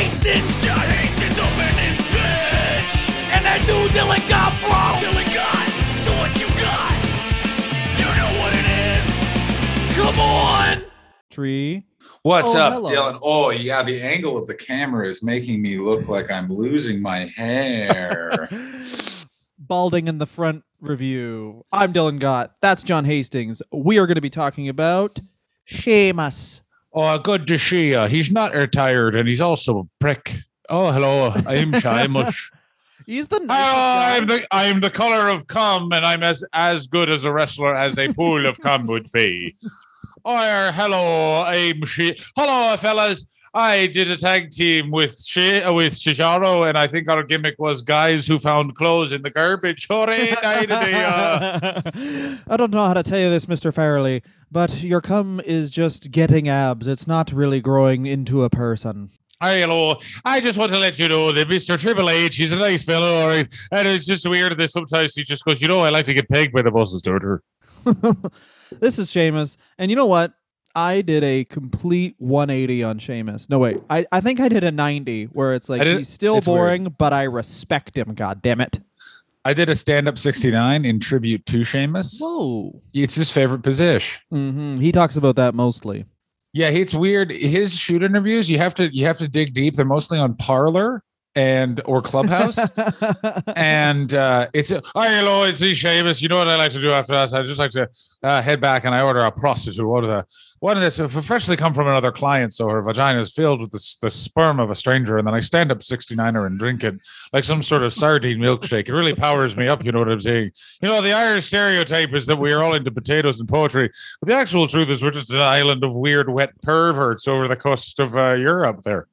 Hastings. John Hastings up in bitch. And that new Dylan Gott, bro. Dylan Gott. So what you got? You know what it is. Come on. Tree. What's Oh, up, hello. Dylan? Oh, yeah, the angle of the camera is making me look like I'm losing my hair. Balding in the front review. I'm Dylan Gott. That's John Hastings. We are going to be talking about Sheamus. Oh, good to see you. He's not retired and he's also a prick. Oh, hello. I'm Shimush. He's the Oh, I'm the I'm the color of cum, and I'm as as good as a wrestler as a pool of cum would be. Oh, hello, I'm she. Hello, fellas. I did a tag team with she uh, with Cesaro, and I think our gimmick was guys who found clothes in the garbage. I don't know how to tell you this, Mr. Farley, but your cum is just getting abs. It's not really growing into a person. Hi, hello. I just want to let you know that Mr. Triple H, he's a nice fellow, all right. And it's just weird that sometimes he just goes, you know, I like to get pegged by the buses, daughter. this is Sheamus. And you know what? I did a complete 180 on Sheamus. No, wait. I, I think I did a 90 where it's like did- he's still it's weird. boring, but I respect him. God damn it. I did a stand up 69 in tribute to Sheamus. Whoa. It's his favorite position. hmm He talks about that mostly. Yeah, it's weird. His shoot interviews, you have to you have to dig deep. They're mostly on Parler and or Clubhouse. and uh, it's uh, hi hello, it's me, Sheamus. You know what I like to do after that? I just like to uh, head back and I order a prostitute. What the one of this if freshly come from another client, so her vagina is filled with the, the sperm of a stranger, and then I stand up 69er and drink it like some sort of sardine milkshake. It really powers me up. You know what I'm saying? You know, the Irish stereotype is that we are all into potatoes and poetry, but the actual truth is we're just an island of weird, wet perverts over the coast of uh, Europe. There.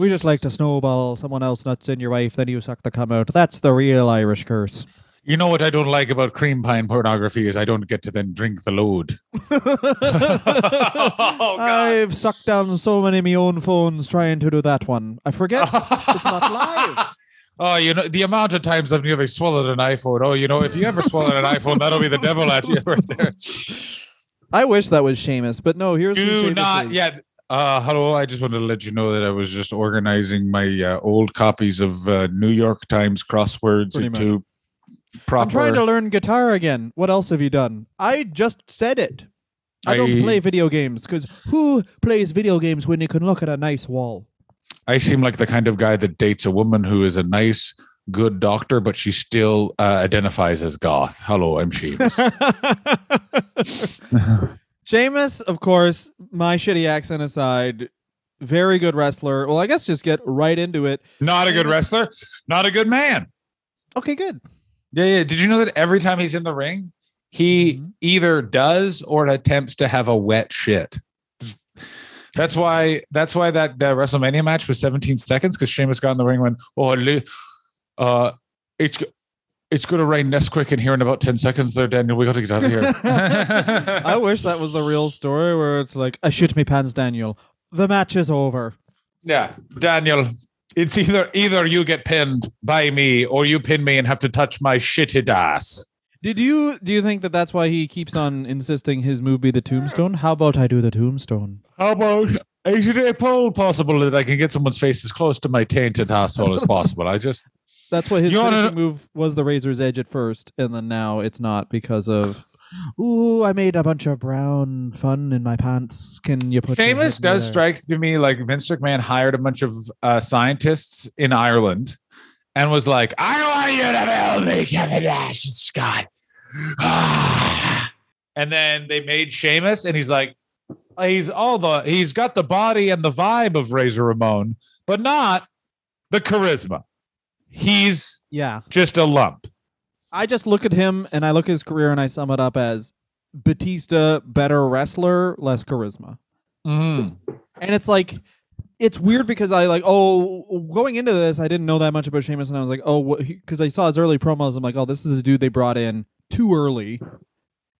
We just like to snowball someone else nuts in your wife, then you suck the cum out. That's the real Irish curse. You know what I don't like about cream pine pornography is I don't get to then drink the load. oh, God. I've sucked down so many of my own phones trying to do that one. I forget it's not live. Oh, you know the amount of times I've nearly swallowed an iPhone. Oh, you know, if you ever swallowed an iPhone, that'll be the devil at you right there. I wish that was Sheamus, but no, here's Do Sheamus not is. yet. Uh, hello. I just wanted to let you know that I was just organizing my uh, old copies of uh, New York Times crosswords Pretty into proper. I'm trying to learn guitar again. What else have you done? I just said it. I don't play video games because who plays video games when you can look at a nice wall? I seem like the kind of guy that dates a woman who is a nice, good doctor, but she still uh, identifies as goth. Hello, I'm Sheamus. Sheamus, of course, my shitty accent aside, very good wrestler. Well, I guess just get right into it. not a good wrestler, not a good man. Okay, good. Yeah, yeah. Did you know that every time he's in the ring, he Mhm. either does or attempts to have a wet shit. That's why. That's why that, that WrestleMania match was 17 seconds because Sheamus got in the ring and went, "Oh, uh, it's it's going to rain Nesquik in here in about 10 seconds. There, Daniel. We got to get out of here." I wish that was the real story where it's like, I shit me pants, Daniel. The match is over. yeah, Daniel. It's either either you get pinned by me or you pin me and have to touch my shitted ass. Did you do you think that that's why he keeps on insisting his move be the tombstone? How about I do the tombstone? How about is it at all possible that I can get someone's face as close to my tainted asshole as possible? I just That's why his You finishing move was the razor's edge at first, and then now it's not because of. Ooh, I made a bunch of brown fun in my pants. Can you put? Sheamus does there? strike to me like Vince McMahon hired a bunch of uh, scientists in Ireland and was like, "I want you to build me Kevin Nash and Scott," and then they made Sheamus, and he's like, he's all the he's got the body and the vibe of Razor Ramon, but not the charisma. He's Yeah, just a lump. I just look at him and I look at his career and I sum it up as Batista, better wrestler, less charisma. Mm. And it's like, it's weird because I like, oh, going into this, I didn't know that much about Sheamus, and I was like, oh, because I saw his early promos, I'm like, oh, this is a dude they brought in too early.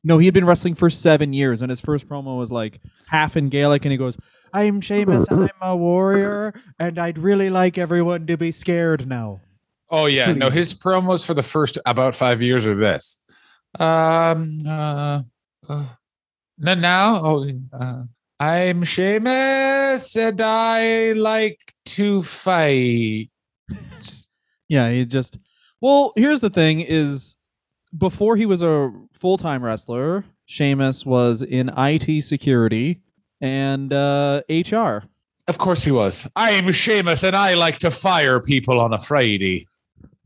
No, he had been wrestling for seven years, and his first promo was like half in Gaelic, and he goes, "I'm Sheamus, I'm a warrior, and I'd really like everyone to be scared now." Oh yeah, no, his promos for the first about five years are this. Um, uh, uh now, oh, uh, I'm Sheamus, and I like to fight. Yeah, he just. Well, here's the thing: is before he was a full time wrestler, Sheamus was in IT security and uh, HR. Of course he was. I'm Sheamus and I like to fire people on a Friday.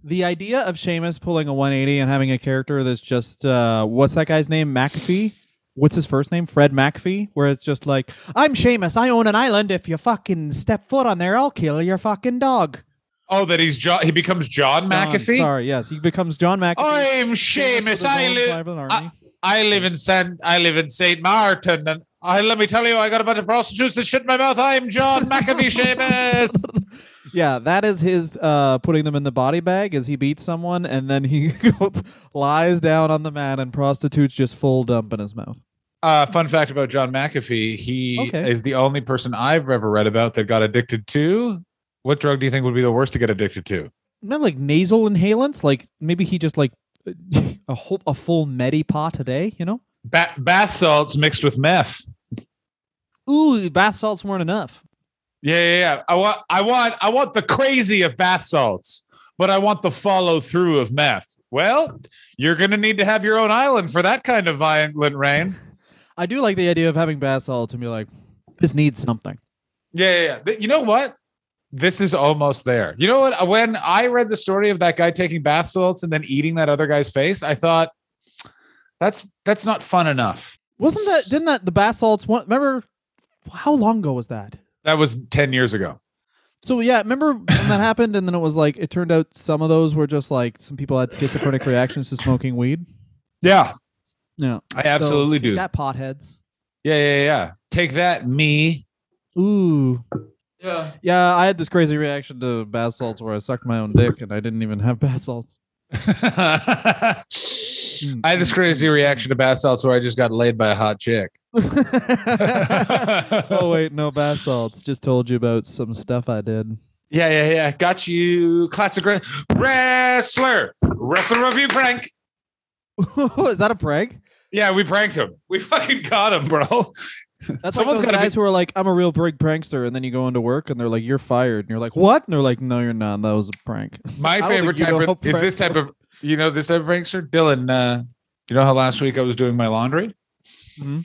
The idea of Sheamus pulling a 180 and having a character that's just uh, what's that guy's name? McAfee. What's his first name? Fred McAfee. Where it's just like, I'm Sheamus. I own an island. If you fucking step foot on there, I'll kill your fucking dog. Oh, that he's John. He becomes John John- McAfee. sorry, yes, he becomes John McAfee. I'm Sheamus. I live. I, I live in San. I live in Saint Martin, and I let me tell you, I got a bunch of prostitutes that shit in my mouth. I'm John McAfee. Sheamus. Yeah, that is his uh, putting them in the body bag as he beats someone and then he lies down on the mat and prostitutes just full dump in his mouth. Uh, fun fact about John McAfee: he Okay. is the only person I've ever read about that got addicted to. What drug do you think would be the worst to get addicted to? Not like nasal inhalants, like maybe he just like a whole a full medi pot a day, you know? Ba- bath salts mixed with meth. Ooh, bath salts weren't enough. Yeah, yeah, yeah. I want, I want, I want the crazy of bath salts, but I want the follow through of meth. Well, you're gonna need to have your own island for that kind of violent rain. I do like the idea of having bath salts and be like, this needs something. Yeah, yeah, yeah. You know what? This is almost there. You know what? When I read the story of that guy taking bath salts and then eating that other guy's face, I thought that's that's not fun enough. Wasn't that didn't that the bath salts one remember how long ago was that? That was 10 years ago. So yeah, remember when that happened, and then it was like it turned out some of those were just like some people had schizophrenic reactions to smoking weed. Yeah, Yeah, I absolutely so, do. That potheads. Yeah, yeah, yeah. Take that, me. Ooh, Yeah. yeah. I had this crazy reaction to bath salts where I sucked my own dick, and I didn't even have bath salts. I had this crazy reaction to bath salts where I just got laid by a hot chick. oh wait, no bath salts. Just told you about some stuff I did. Yeah, yeah, yeah. Got you. Classic re- wrestler. Wrestler review prank. Is that a prank? Yeah, we pranked him. We fucking got him, bro. That's Someone's like those gotta be- guys who are like, "I'm a real big prankster," and then you go into work and they're like, "You're fired," and you're like, "What?" And they're like, "No, you're not. That was a prank." It's My like, favorite type know of, is this type of you know this type of prankster? Dylan, uh, you know how last week I was doing my laundry? Mhm.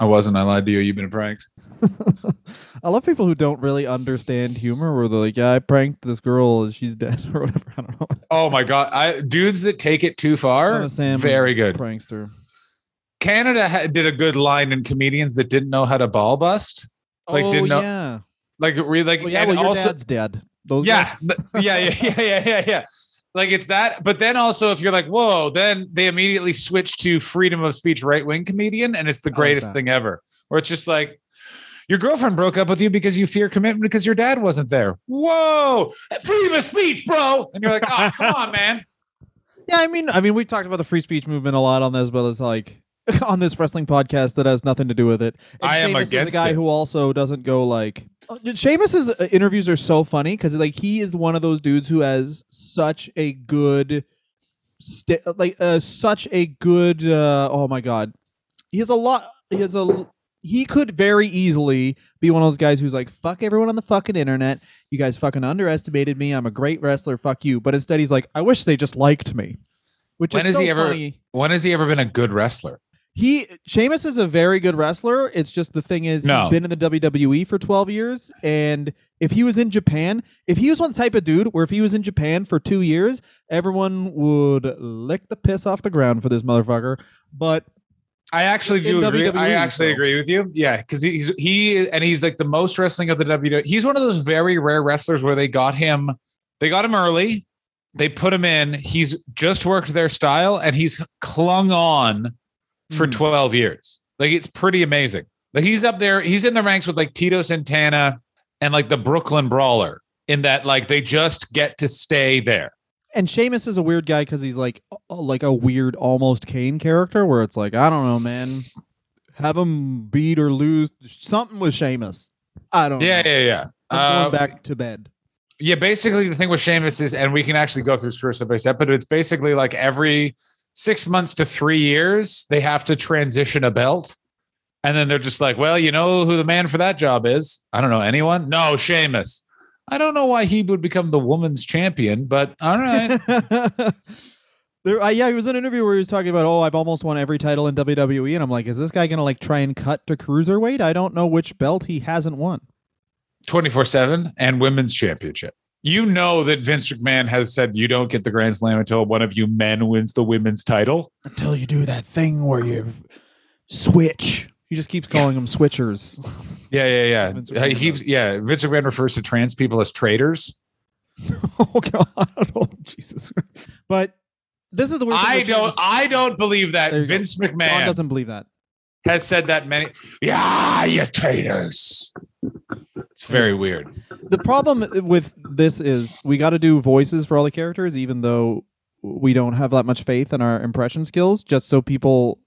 I wasn't. I lied to you. You've been pranked. I love people who don't really understand humor, where they're like, "Yeah, I pranked this girl, she's dead," or whatever. I don't know. Oh my god. I dudes that take it too far. Sam very good. prankster. Canada ha- did a good line in comedians that didn't know how to ball bust. Like, oh, didn't know- yeah. Like really like Well, yeah, well, your also dad's dead. Those yeah, yeah, yeah, yeah, yeah, yeah, yeah. Like it's that, but then also if you're like, whoa, then they immediately switch to freedom of speech right wing comedian, and it's the greatest that. thing ever. Or it's just like your girlfriend broke up with you because you fear commitment because your dad wasn't there. Whoa, freedom of speech, bro. And you're like, oh, come on, man. Yeah, I mean, I mean, we've talked about the free speech movement a lot on this, but it's like on this wrestling podcast that has nothing to do with it. And I am against is a guy it. who also doesn't go like. Sheamus's uh, interviews are so funny because like he is one of those dudes who has such a good, sti- like uh, such a good. Uh, oh my god, he has a lot. He has a. He could very easily be one of those guys who's like, "Fuck everyone on the fucking internet. You guys fucking underestimated me. I'm a great wrestler. Fuck you." But instead, he's like, "I wish they just liked me," which When is has so he ever- funny. When has he ever been a good wrestler? He Sheamus is a very good wrestler. It's just the thing is No. he's been in the WWE for 12 years and if he was in Japan, if he was one type of dude where if he was in Japan for 2 years, everyone would lick the piss off the ground for this motherfucker. But I actually do agree. WWE, I actually so. agree with you. Yeah, because he's he and he's like the most wrestling of the WWE. He's one of those very rare wrestlers where they got him, they got him early, they put him in. He's just worked their style and he's clung on for Hmm. 12 years. Like it's pretty amazing. Like he's up there, he's in the ranks with like Tito Santana and like the Brooklyn Brawler in that like they just get to stay there. and Sheamus is a weird guy cuz he's like uh, like a weird almost Kane character where it's like, I don't know, man. Have him beat or lose something with Sheamus. I don't Yeah, know. yeah, yeah. Uh, going back to bed. Yeah, basically the thing with Sheamus is, and we can actually go through step by step, but it's basically like every six months to three years, they have to transition a belt. And then they're just like, well, you know who the man for that job is? I don't know, anyone? No, Sheamus. I don't know why he would become the woman's champion, but all right. there, uh, yeah, he was in an interview where he was talking about, oh, I've almost won every title in WWE, and I'm like, is this guy gonna like try and cut to cruiserweight? I don't know which belt he hasn't won. 24 7 and women's championship. You know that Vince McMahon has said you don't get the Grand Slam until one of you men wins the women's title. Until you do that thing where you switch. He just keeps calling them switchers. Yeah, yeah, yeah. Vince He, does. yeah, Vince McMahon refers to trans people as traitors. oh God, oh Jesus! But this is the weird. I don't. I don't believe that you go. Vince John McMahon doesn't believe that. has said that many. Yeah, you traitors. It's very weird. The problem with this is we got to do voices for all the characters, even though we don't have that much faith in our impression skills, just so people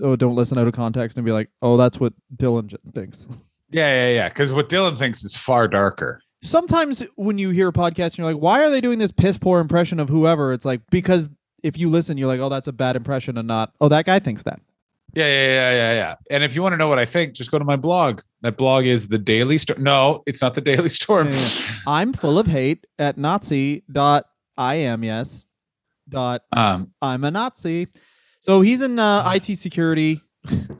oh, don't listen out of context and be like, "Oh, that's what Dylan j- thinks." Yeah, yeah, yeah. Because what Dylan thinks is far darker. Sometimes when you hear a podcast, and you're like, "Why are they doing this piss poor impression of whoever?" It's like because if you listen, you're like, "Oh, that's a bad impression," and not, "Oh, that guy thinks that." Yeah, yeah, yeah, yeah, yeah. And if you want to know what I think, just go to my blog. That blog is the Daily Storm. No, it's not the Daily Storm. Yeah, yeah. I'm full of hate at Nazi dot I am yes dot um, I'm a Nazi. So he's in uh, IT security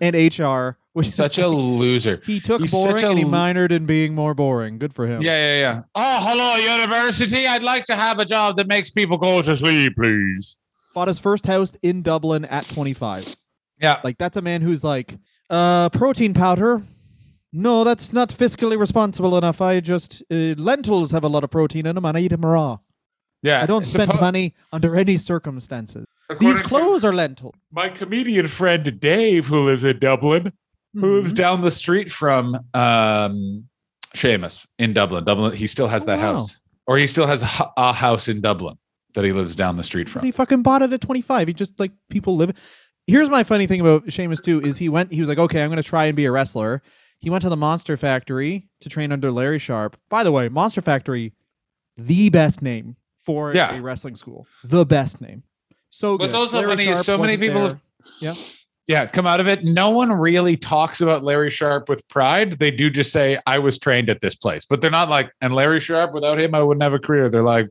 and HR, which is such a loser. he took he's boring and he minored in being more boring. Good for him. Yeah, yeah, yeah. Oh, hello, university. I'd like to have a job that makes people go to sleep, please. Bought his first house in Dublin at 25. Yeah. Like that's a man who's like, uh, protein powder. No, that's not fiscally responsible enough. I just uh, lentils have a lot of protein in them, and I eat them raw. Yeah. I don't spend Suppo- money under any circumstances. according These clothes are lentil. My comedian friend Dave, who lives in Dublin, who lives Mhm. down the street from um Sheamus in Dublin. Dublin, he still has Oh, that wow. house. Or he still has a, a house in Dublin that he lives down the street from. He fucking bought it at 25. He just like people live. Here's my funny thing about Sheamus too is he went. He was like, okay, I'm going to try and be a wrestler. He went to the Monster Factory to train under Larry Sharpe. By the way, Monster Factory, the best name for Yeah. a wrestling school. The best name. So good. What's also Larry funny is so many people have- yeah, come out of it. No one really talks about Larry Sharpe with pride. They do just say, I was trained at this place, but they're not like, and Larry Sharpe, without him, I wouldn't have a career. They're like,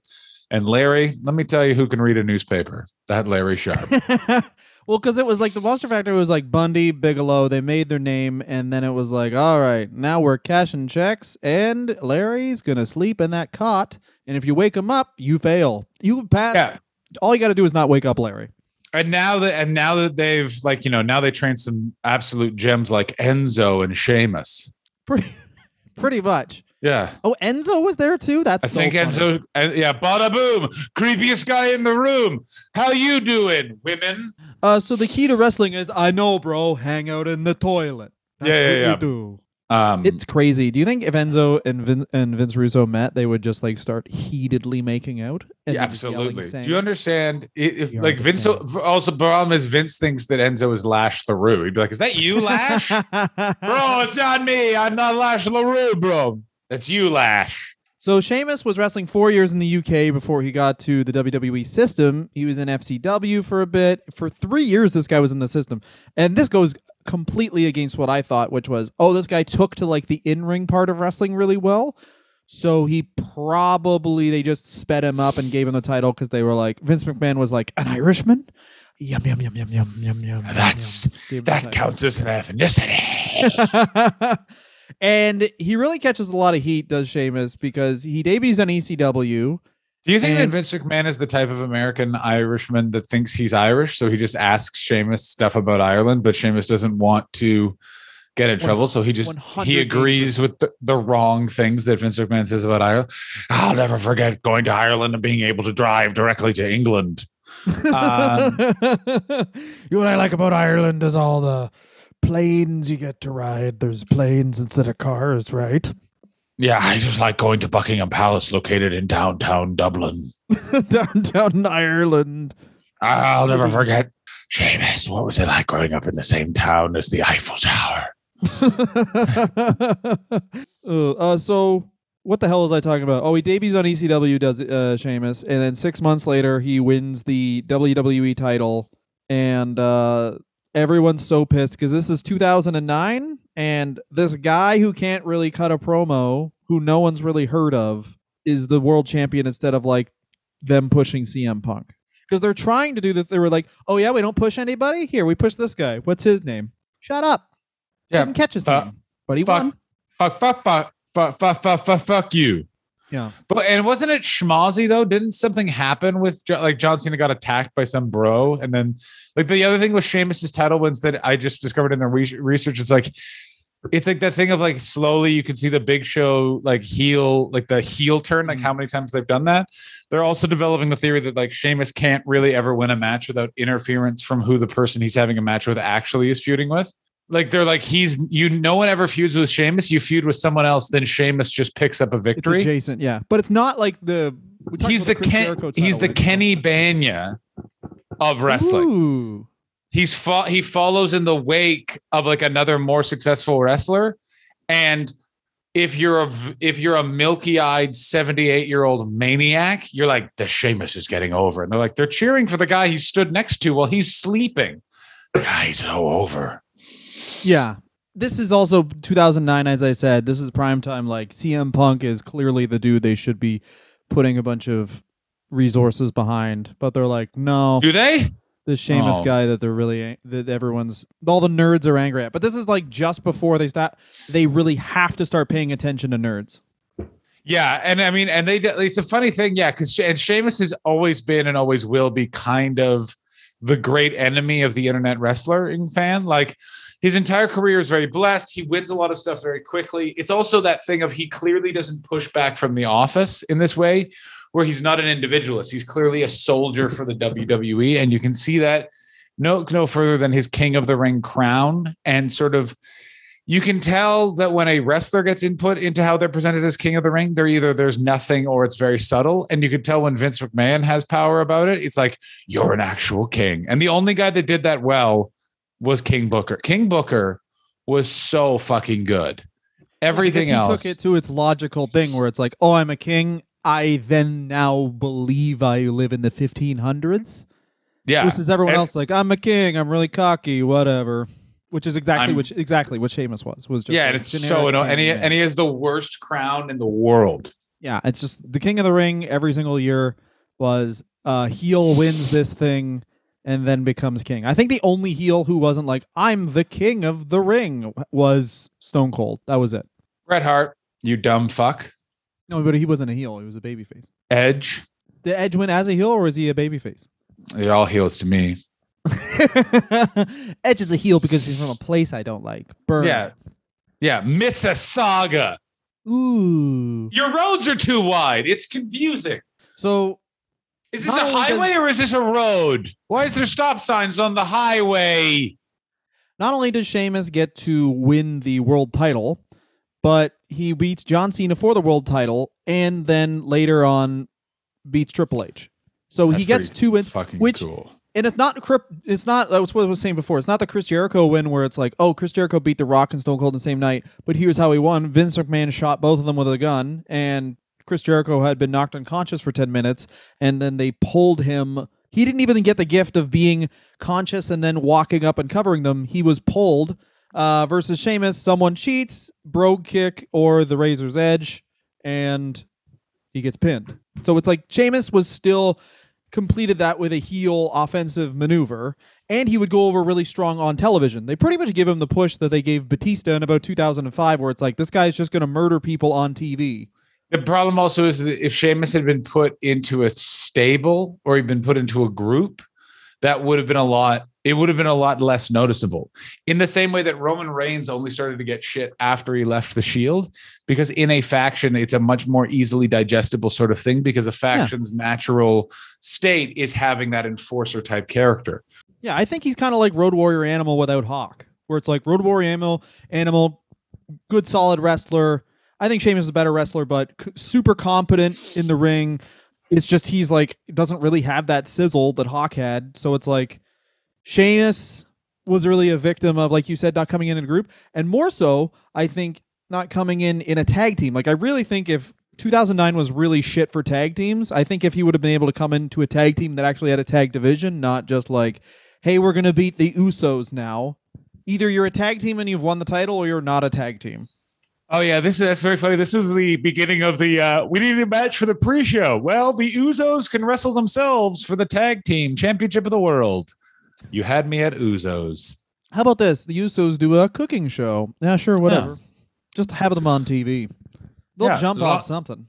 and Larry, let me tell you who can read a newspaper. That Larry Sharpe. well, because it was like the Monster Factory was like Bundy, Bigelow. They made their name, and then it was like, all right, now we're cashing checks, and Larry's gonna sleep in that cot. And if you wake him up, you fail. You pass. yeah. All you got to do is not wake up Larry. And now that and now that they've like, you know, now they train some absolute gems like Enzo and Sheamus. Pretty, pretty much. Yeah. Oh, Enzo was there too. That's I so think funny. Enzo uh, yeah, bada boom. Creepiest guy in the room. How you doing, women? Uh, so the key to wrestling is I know, bro. Hang out in the toilet. That's Yeah, yeah, what yeah. You do. Um It's crazy. Do you think if Enzo and Vin- and Vince Russo met, they would just like start heatedly making out? and Yeah, then just yelling, absolutely. saying- Do you understand? i- If You're like the Vince, same. also problem is Vince thinks that Enzo is Lash Larue. He'd be like, "Is that you, Lash? bro, it's not me. I'm not Lash Larue, bro. That's you, Lash." So Sheamus was wrestling four years in the UK before he got to the WWE system. He was in FCW for a bit. For three years, this guy was in the system, and this goes completely against what I thought, which was, oh, this guy took to like the in-ring part of wrestling really well. So he probably they just sped him up and gave him the title because they were like Vince McMahon was like an Irishman. Yum yum yum yum yum yum yum. That's- yum. Gave him the That counts as an ethnicity. and he really catches a lot of heat, does Sheamus, because he debuts on ECW. Do you think that Vince McMahon is the type of American Irishman that thinks he's Irish, so he just asks Sheamus stuff about Ireland, but Sheamus doesn't want to get in trouble, so he just he agrees with the, the wrong things that Vince McMahon says about Ireland. I'll never forget going to Ireland and being able to drive directly to England. Um, you know what I like about Ireland is all the planes you get to ride. There's planes instead of cars, right? Yeah, I just like going to Buckingham Palace, located in downtown Dublin. Downtown Ireland. I'll never forget. Sheamus, what was it like growing up in the same town as the Eiffel Tower? uh, uh, so what the hell was I talking about? Oh, he debuts on ECW, does uh, Sheamus, and then six months later he wins the WWE title, and uh, everyone's so pissed because this is 2009, and this guy who can't really cut a promo, who no one's really heard of, is the world champion instead of like them pushing CM Punk. Because they're trying to do that. They were like, oh, yeah, we don't push anybody? Here, we push this guy. What's his name? Shut up. Yeah, Didn't catch his uh, name. But he fuck. won. fuck, fuck, fuck, fuck, fuck, fuck, fuck, fuck you. Yeah. But and wasn't it schmozzy though? Didn't something happen with like John Cena got attacked by some bro, and then like the other thing with Sheamus's title wins that I just discovered in the re- research is like it's like that thing of like slowly you can see the Big Show like heel like the heel turn like how mm-hmm. many times they've done that. They're also developing the theory that like Sheamus can't really ever win a match without interference from who the person he's having a match with actually is feuding with. Like they're like he's you no one ever feuds with Sheamus. You feud with someone else, then Sheamus just picks up a It's victory. adjacent. Yeah. But it's not like the. he's the Ken, he's the. Kenny Bania of wrestling. Ooh. He's fo- he follows in the wake of like another more successful wrestler, and if you're a if you're a milky eyed 78 year old maniac, you're like the Sheamus is getting over, and they're like they're cheering for the guy he stood next to while he's sleeping. Yeah, he's so over. Yeah. This is also 2009, as I said. This is prime time. Like CM Punk is clearly the dude they should be putting a bunch of resources behind, but they're like, no, Do they? the Sheamus Oh. guy that they're really that everyone's all the nerds are angry at. But this is like just before they start. They really have to start paying attention to nerds. Yeah, and I mean, and they it's a funny thing, yeah, because and Sheamus has always been and always will be kind of the great enemy of the internet wrestling fan. Like his entire career is very blessed. He wins a lot of stuff very quickly. It's also that thing of he clearly doesn't push back from the office in this way, where he's not an individualist. He's clearly a soldier for the WWE, and you can see that no no further than his King of the Ring crown and sort of you can tell that when a wrestler gets input into how they're presented as king of the ring, they're either there's nothing or it's very subtle. And you can tell when Vince McMahon has power about it, it's like you're an actual king. And the only guy that did that well was King Booker. King Booker was so fucking good. Everything he else. took it to its logical thing where it's like, oh, I'm a king. I then now believe I live in the 1500s. yeah. Versus everyone And- else, like I'm a king, I'm really cocky, whatever. Which is exactly I'm- which exactly what Sheamus was. Was just yeah, a and it's so annoying. And he, and he has the worst crown in the world. yeah, it's just the king of the ring every single year was uh heel wins this thing and then becomes king. I think the only heel who wasn't like I'm the king of the ring was Stone Cold. That was it. Bret Hart, you dumb fuck. No, but he wasn't a heel. He was a babyface. Edge, Did Edge win as a heel or is he a babyface? they're all heels to me. Edge is a heel because he's from a place I don't like. Burn. Yeah. Yeah. Mississauga. Ooh. Your roads are too wide. It's confusing. So Is this Not a highway does- or is this a road? Why is there stop signs on the highway? not only does Sheamus get to win the world title, but he beats John Cena for the world title and then later on beats Triple H. So he gets two wins, Fucking which cool. and it's not it's not that was what I was saying before. It's not the Chris Jericho win where it's like, oh, Chris Jericho beat The Rock and Stone Cold in the same night, but here's how he won. Vince McMahon shot both of them with a gun, and Chris Jericho had been knocked unconscious for ten minutes, and then they pulled him. He didn't even get the gift of being conscious and then walking up and covering them. He was pulled. Uh, versus Sheamus, someone cheats, brogue kick, or the razor's edge, and he gets pinned. So it's like Sheamus was still completed that with a heel offensive maneuver, and he would go over really strong on television. They pretty much give him the push that they gave Batista in about 2005, where it's like this guy's just going to murder people on TV. The problem also is that if Sheamus had been put into a stable or he'd been put into a group, that would have been a lot. It would have been a lot less noticeable. In the same way that Roman Reigns only started to get shit after he left the Shield, because in a faction, it's a much more easily digestible sort of thing. Because a faction's natural state is having that enforcer type character. Yeah, I think he's kind of like Road Warrior Animal without Hawk, where it's like Road Warrior Animal, Animal, good solid wrestler. I think Sheamus is a better wrestler, but c- super competent in the ring. It's just he's like doesn't really have that sizzle that Hawk had. So it's like Sheamus was really a victim of, like you said, not coming in in a group, and more so, I think not coming in in a tag team. Like I really think if 2009 was really shit for tag teams, I think if he would have been able to come into a tag team that actually had a tag division, not just like, hey, we're gonna beat the Usos now. Either you're a tag team and you've won the title, or you're not a tag team. Oh yeah, this is that's very funny. This is the beginning of the uh we need a match for the pre-show. Well, the Usos can wrestle themselves for the tag team championship of the world. You had me at Usos. How about this? The Usos do a cooking show. Yeah, sure, whatever. Just have them on TV. They'll Yeah, jump off something.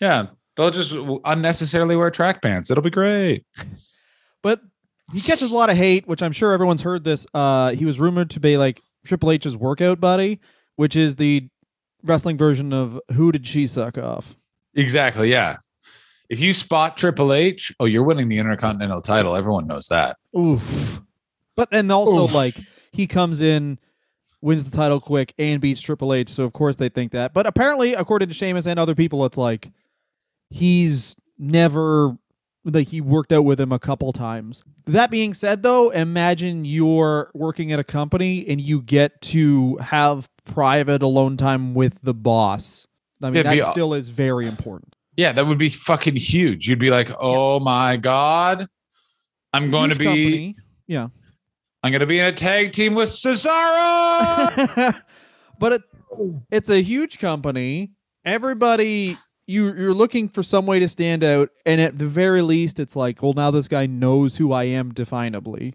Yeah, they'll just unnecessarily wear track pants. It'll be great. But he catches a lot of hate, which I'm sure everyone's heard this. Uh, he was rumored to be like Triple H's workout buddy, which is the wrestling version of Who Did She Suck Off? Exactly. Yeah. If you spot Triple H, oh, you're winning the Intercontinental title. Everyone knows that. Oof. But and also Oof. like he comes in, wins the title quick, and beats Triple H. So of course they think that. But apparently, according to Sheamus and other people, it's like he's never like he worked out with him a couple times. That being said, though, imagine you're working at a company and you get to have private alone time with the boss. I mean, It'd that be- uh, still is very important. Yeah, that would be fucking huge. You'd be like, oh my God. I'm going Huge to be company. Yeah. I'm going to be in a tag team with Cesaro. but it, it's a huge company. Everybody, you you're looking for some way to stand out, and at the very least, it's like, well, now this guy knows who I am definably.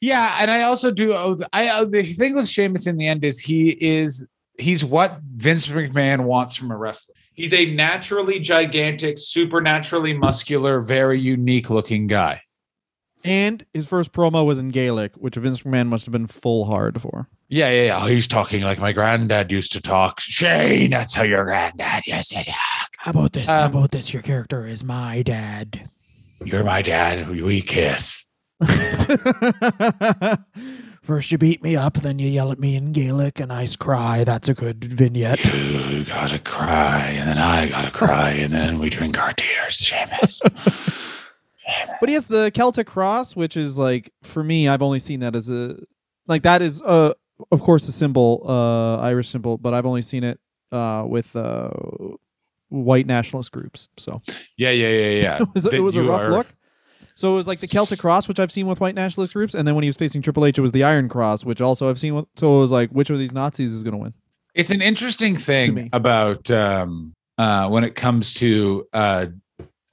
Yeah, and I also do. oh, I uh, the thing with Sheamus in the end is he is he's what Vince McMahon wants from a wrestler. He's a naturally gigantic, supernaturally muscular, very unique looking guy. And his first promo was in Gaelic, which Vince McMahon must have been full hard for. Yeah, yeah, yeah. Oh, he's talking like my granddad used to talk. Shane, that's how your granddad used to talk. How about this? How about this? Your character is my dad. You're my dad. We kiss. First you beat me up, then you yell at me in Gaelic, and I cry. That's a good vignette. You gotta cry, and then I gotta cry, and then we drink our tears, Sheamus. But he has the Celtic cross, which is like for me, I've only seen that as a like that is uh of course a symbol, uh Irish symbol, but I've only seen it uh with uh white nationalist groups. So yeah, yeah, yeah, yeah. it was, it was a rough are- look. So it was like the Celtic cross, which I've seen with white nationalist groups, and then when he was facing Triple H, it was the Iron Cross, which also I've seen. With, so it was like, which of these Nazis is going to win? It's an interesting thing about um, uh, when it comes to uh,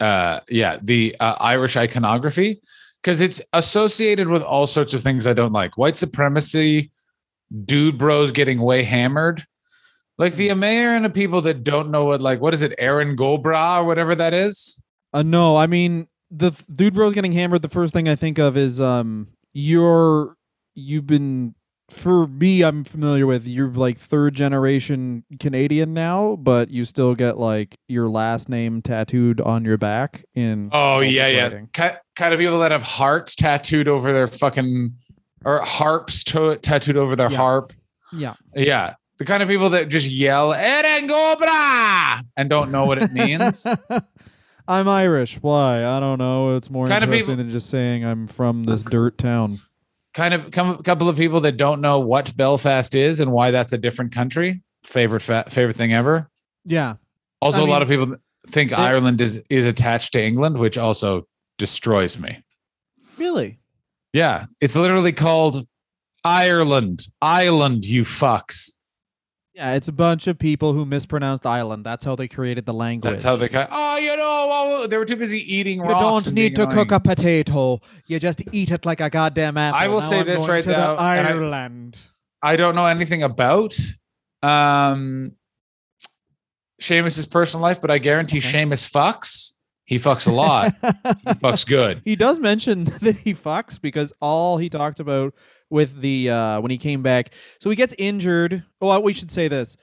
uh, yeah the uh, Irish iconography because it's associated with all sorts of things I don't like. White supremacy, dude bros getting way hammered. Like the American of people that don't know what like what is it, Erin go bragh or whatever that is. Uh, no, I mean the th- dude bros getting hammered. The first thing I think of is um, you're you've been for me. I'm familiar with you're like third generation Canadian now, but you still get like your last name tattooed on your back in. Oh yeah, yeah. writing. Kind of people that have hearts tattooed over their fucking or harps to- tattooed over their Yeah. harp. yeah. Yeah. The kind of people that just yell Eren and don't know what it means. I'm Irish. Why? I don't know. It's more Kind of interesting people- than just saying I'm from this dirt town. kind of come a couple of people that don't know what Belfast is and why that's a different country. Favorite fa- favorite thing ever. Yeah. Also, I a lot of people think they- Ireland is is attached to England, which also destroys me. Really? Yeah, it's literally called Ireland. Ireland, you fucks. Yeah, it's a bunch of people who mispronounced island. That's how they created the language. That's how they kind. Oh, you know, well, they were too busy eating You don't need to cook a potato. You just eat it like a goddamn apple. I will Now say I'm this right now, I- Ireland. I don't know anything about um Sheamus's personal life, but I guarantee Okay. Sheamus fucks. He fucks a lot. he fucks good. he does mention that he fucks because all he talked about with the uh when he came back. So he gets injured. Well, we should say this.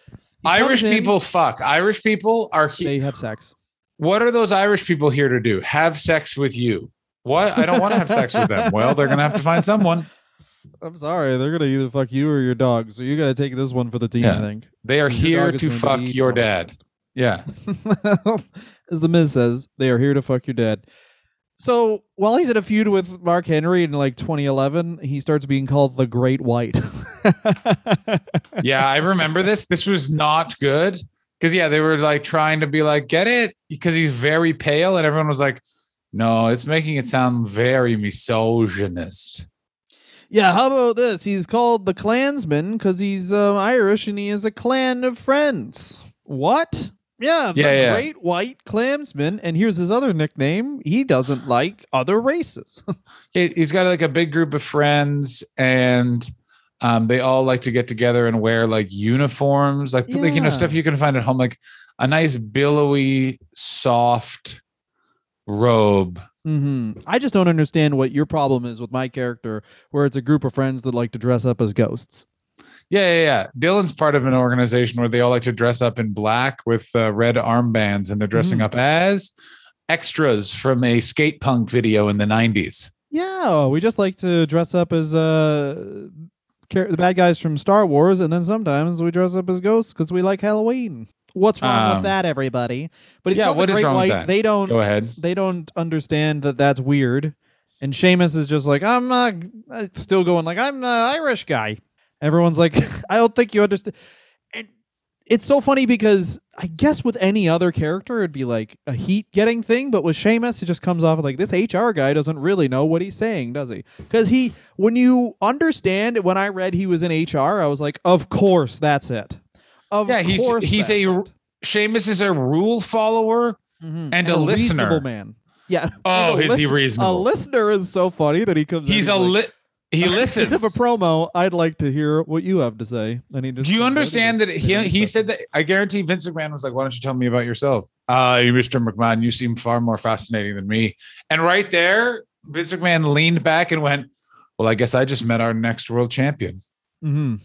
He Irish comes in, people fuck. Irish people are he- they have sex. what are those Irish people here to do? Have sex with you. What? I don't want to have sex with them. Well, they're gonna have to find someone. I'm sorry, they're gonna either fuck you or your dog. So you gotta take this one for the team. Yeah. I think. They are here to fuck your dad. Yeah. As the Miz says, they are here to fuck your dad. So while he's in a feud with Mark Henry in like 2011, he starts being called the Great White. Yeah, I remember this. This was not good. Because yeah, they were like trying to be like, get it? Because he's very pale, and everyone was like, no, it's making it sound very misogynist. Yeah, how about this? He's called the Klansman because he's uh, Irish and he is a clan of friends. What? Yeah, the Yeah, yeah. Great White Klansman. And here's his other nickname. He doesn't like other races. He- He's got like a big group of friends, and um, they all like to get together and wear like uniforms, like like you know stuff you can find at home, like a nice billowy, soft robe. hmm I just don't understand what your problem is with my character, where it's a group of friends that like to dress up as ghosts. Yeah, yeah, yeah. Dylan's part of an organization where they all like to dress up in black with uh, red armbands, and they're dressing Mhm. up as extras from a skate punk video in the '90s. Yeah, we just like to dress up as uh, the bad guys from Star Wars, and then sometimes we dress up as ghosts because we like Halloween. What's wrong Um, with that, everybody? But he's yeah, what is Great wrong with that? They don't. Go ahead. They don't understand that that's weird. And Sheamus is just like, I'm uh, still going like I'm the Irish guy. Everyone's like, I don't think you understand. And it's so funny because I guess with any other character it'd be like a heat getting thing, but with Sheamus it just comes off like this HR guy doesn't really know what he's saying, does he? Because he, when you understand, when I read he was in HR, I was like, of course that's it. Of Yeah, he's- course he's a it. Sheamus is a rule follower. Mhm. and a listener. reasonable man. Yeah. Oh, And a is he reasonable? A listener is so funny that he comes. He's a like, li- he listens. Of a promo. I'd like to hear what you have to say. And he just Do you understand that he he said that? I guarantee Vince McMahon was like, "Why don't you tell me about yourself?" Uh, Mr. McMahon, you seem far more fascinating than me. And right there, Vince McMahon leaned back and went, "Well, I guess I just met our next world champion, hmm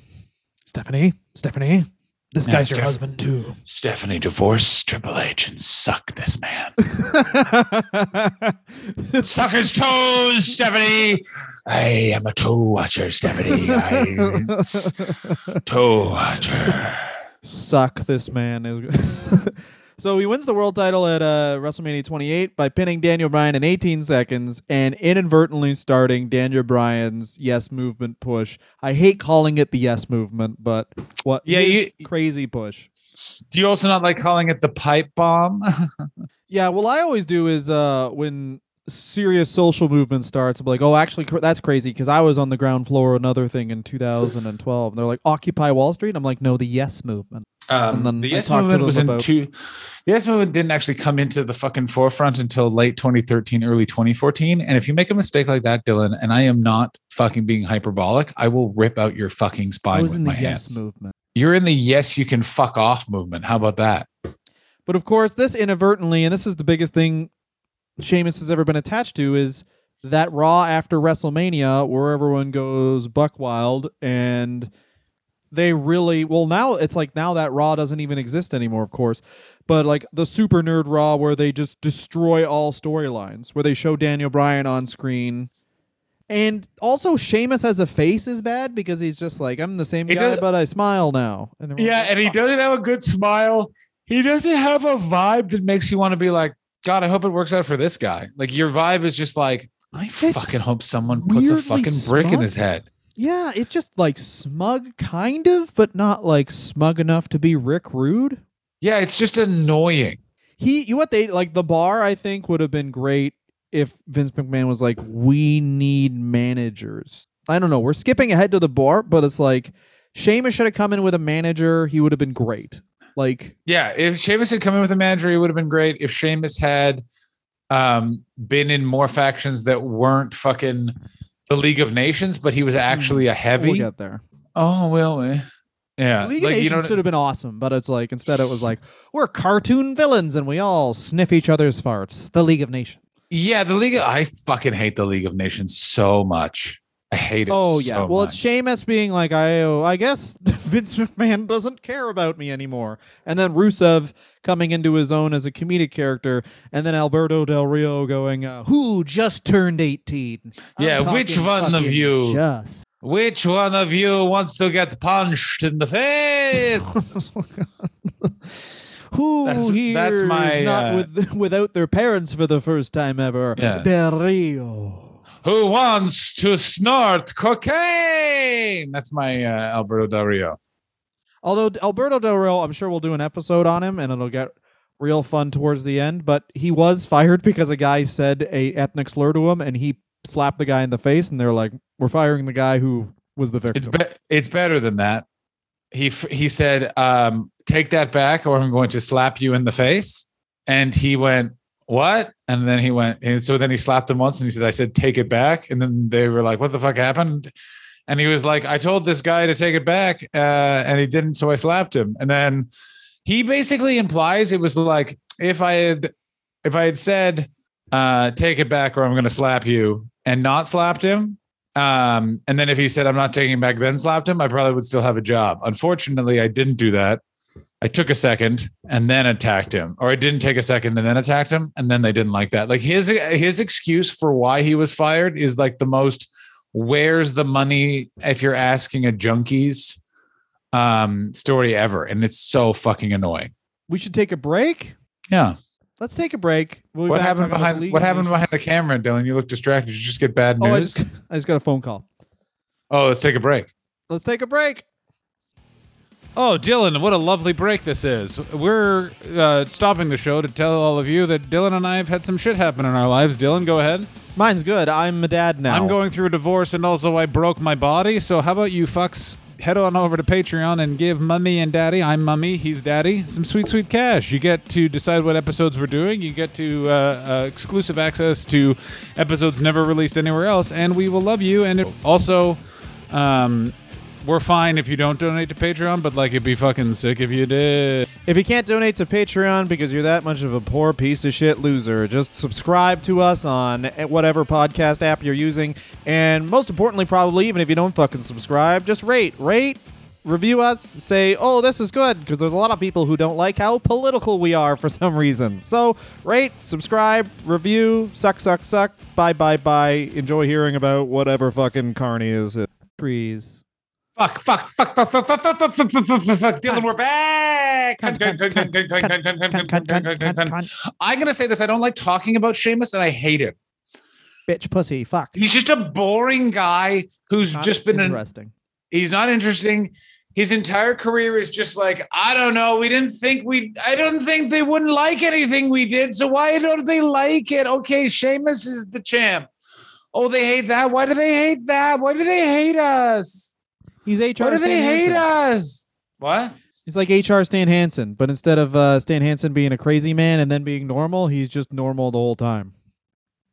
Stephanie, Stephanie, this guy's your Steph- husband too. Stephanie. Divorce Triple H and suck this man, suck his toes, Stephanie. I am a toe watcher, Stephanie. I toe watcher." Suck this man is. so he wins the world title at uh, WrestleMania 28 by pinning Daniel Bryan in 18 seconds and inadvertently starting Daniel Bryan's Yes Movement push. I hate calling it the Yes Movement, but what? Yeah, you- crazy push. Do you also not like calling it the pipe bomb? Yeah, well, I always do is uh when serious social movement starts, I'm like, oh, actually, cr- that's crazy because I was on the ground floor of another thing in 2012. And they're like, Occupy Wall Street. I'm like, no, the Yes Movement. Um, And then the Yes movement was in about- two. The Yes movement didn't actually come into the fucking forefront until late 2013, early 2014. And if you make a mistake like that, Dylan, and I am not fucking being hyperbolic, I will rip out your fucking spine with my Yes hands. Movement. You're in the yes, you can fuck off movement. How about that? But of course, this inadvertently, and this is the biggest thing Sheamus has ever been attached to, is that Raw after WrestleMania, where everyone goes buck wild, and they really well now it's like now that Raw doesn't even exist anymore, of course. But like the Super Nerd Raw, where they just destroy all storylines, where they show Daniel Bryan on screen. And also, Sheamus as a face is bad because he's just like, I'm the same guy, but I smile now. And Yeah, like, and he doesn't have a good smile. He doesn't have a vibe that makes you want to be like, God, I hope it works out for this guy. Like your vibe is just like, I It's fucking hope someone puts a fucking brick in his head. Yeah, it's just like smug, kind of, but not like smug enough to be Rick Rude. Yeah, it's just annoying. He, you know what they like the bar. I think would have been great if Vince McMahon was like, "We need managers." I don't know. We're skipping ahead to the bar, but it's like Sheamus should have come in with a manager. He would have been great. Like, Yeah, if Sheamus had come in with a manager, it would have been great. If Sheamus had um, been in more factions that weren't fucking the League of Nations, but he was actually a heavy. we'll get there. oh well, eh. yeah, League like of you Nations know, should have been awesome, but it's like instead it was like we're cartoon villains and we all sniff each other's farts. The League of Nations. yeah, the League. Of, I fucking hate the League of Nations so much. I hate it. Oh yeah. so well, it's much. Sheamus being like, I, oh, I guess Vince McMahon doesn't care about me anymore, and then Rusev coming into his own as a comedic character, and then Alberto Del Rio going, uh, "Who just turned 18? Yeah, which one of you? Just. Which one of you wants to get punched in the face? Who That's- here that's is not uh, with, without their parents for the first time ever? Yeah. Del Rio. Who wants to snort cocaine? That's my uh, Alberto Del Rio. Although Alberto Del Rio, I'm sure we'll do an episode on him, and it'll get real fun towards the end. But he was fired because a guy said a ethnic slur to him, and he slapped the guy in the face, and they're like, "We're firing the guy who was the It's victim." be- it's better than that. He f- he said, um, "Take that back, or I'm going to slap you in the face." And he went, "What?" And then he went, and so then he slapped him once, and he said, "I said take it back." And then they were like, "What the fuck happened?" And he was like, "I told this guy to take it back, uh, and he didn't, so I slapped him." And then he basically implies it was like if I had if I had said, uh, "Take it back, or I'm going to slap you," and not slapped him, um, and then if he said, I'm not taking it back, then slapped him, I probably would still have a job. Unfortunately, I didn't do that. I took a second and then attacked him, or I didn't take a second and then attacked him, and then they didn't like that. Like his his excuse for why he was fired is like the most where's the money if you're asking a junkies um story ever. And it's so fucking annoying. we should take a break. Yeah. Let's take a break. We'll be What happened talking about the behind what happened behind the camera, Dylan? You look distracted. Did you just get bad Oh, I news? just I just got a phone call. oh, let's take a break. Let's take a break. Oh, Dylan, what a lovely break this is. We're uh, stopping the show to tell all of you that Dylan and I have had some shit happen in our lives. Dylan, go ahead. Mine's good. I'm a dad now. I'm going through a divorce and also I broke my body. So, how about you fucks head on over to Patreon and give Mummy and Daddy, I'm Mummy, he's Daddy, some sweet, sweet cash. You get to decide what episodes we're doing. You get to uh, uh, exclusive access to episodes never released anywhere else. And we will love you. And it- also, um, we're fine if you don't donate to Patreon, but like it'd be fucking sick if you did. If you can't donate to Patreon because you're that much of a poor piece of shit loser, just subscribe to us on eh, whatever podcast app you're using. And most importantly, probably, even if you don't fucking subscribe, just rate, rate, review us, say, oh, this is good, because there's a lot of people who don't like how political we are for some reason. So rate, subscribe, review, suck, suck, suck, bye, bye, bye. Enjoy hearing about whatever fucking Carney is. Trees. Fuck, fuck, fuck, fuck, fuck, fuck, fuck, fuck, fuck, fuck, fuck, fuck, fuck. Dylan, we're back. I'm gonna say this. I don't like talking about Sheamus, and I hate him. Bitch, pussy, fuck. He's just a boring guy who's Not just been an. interesting. He's not interesting. His entire career is just like I don't know. We didn't think we. I don't think they wouldn't like anything we did. So why don't they like it? Okay, Sheamus is the champ. Oh, they hate that. Why do they hate that? Why do they hate us? He's HR. Why do Stan they hate Hansen. us? What? He's like HR Stan Hansen, but instead of uh, Stan Hansen being a crazy man and then being normal, he's just normal the whole time.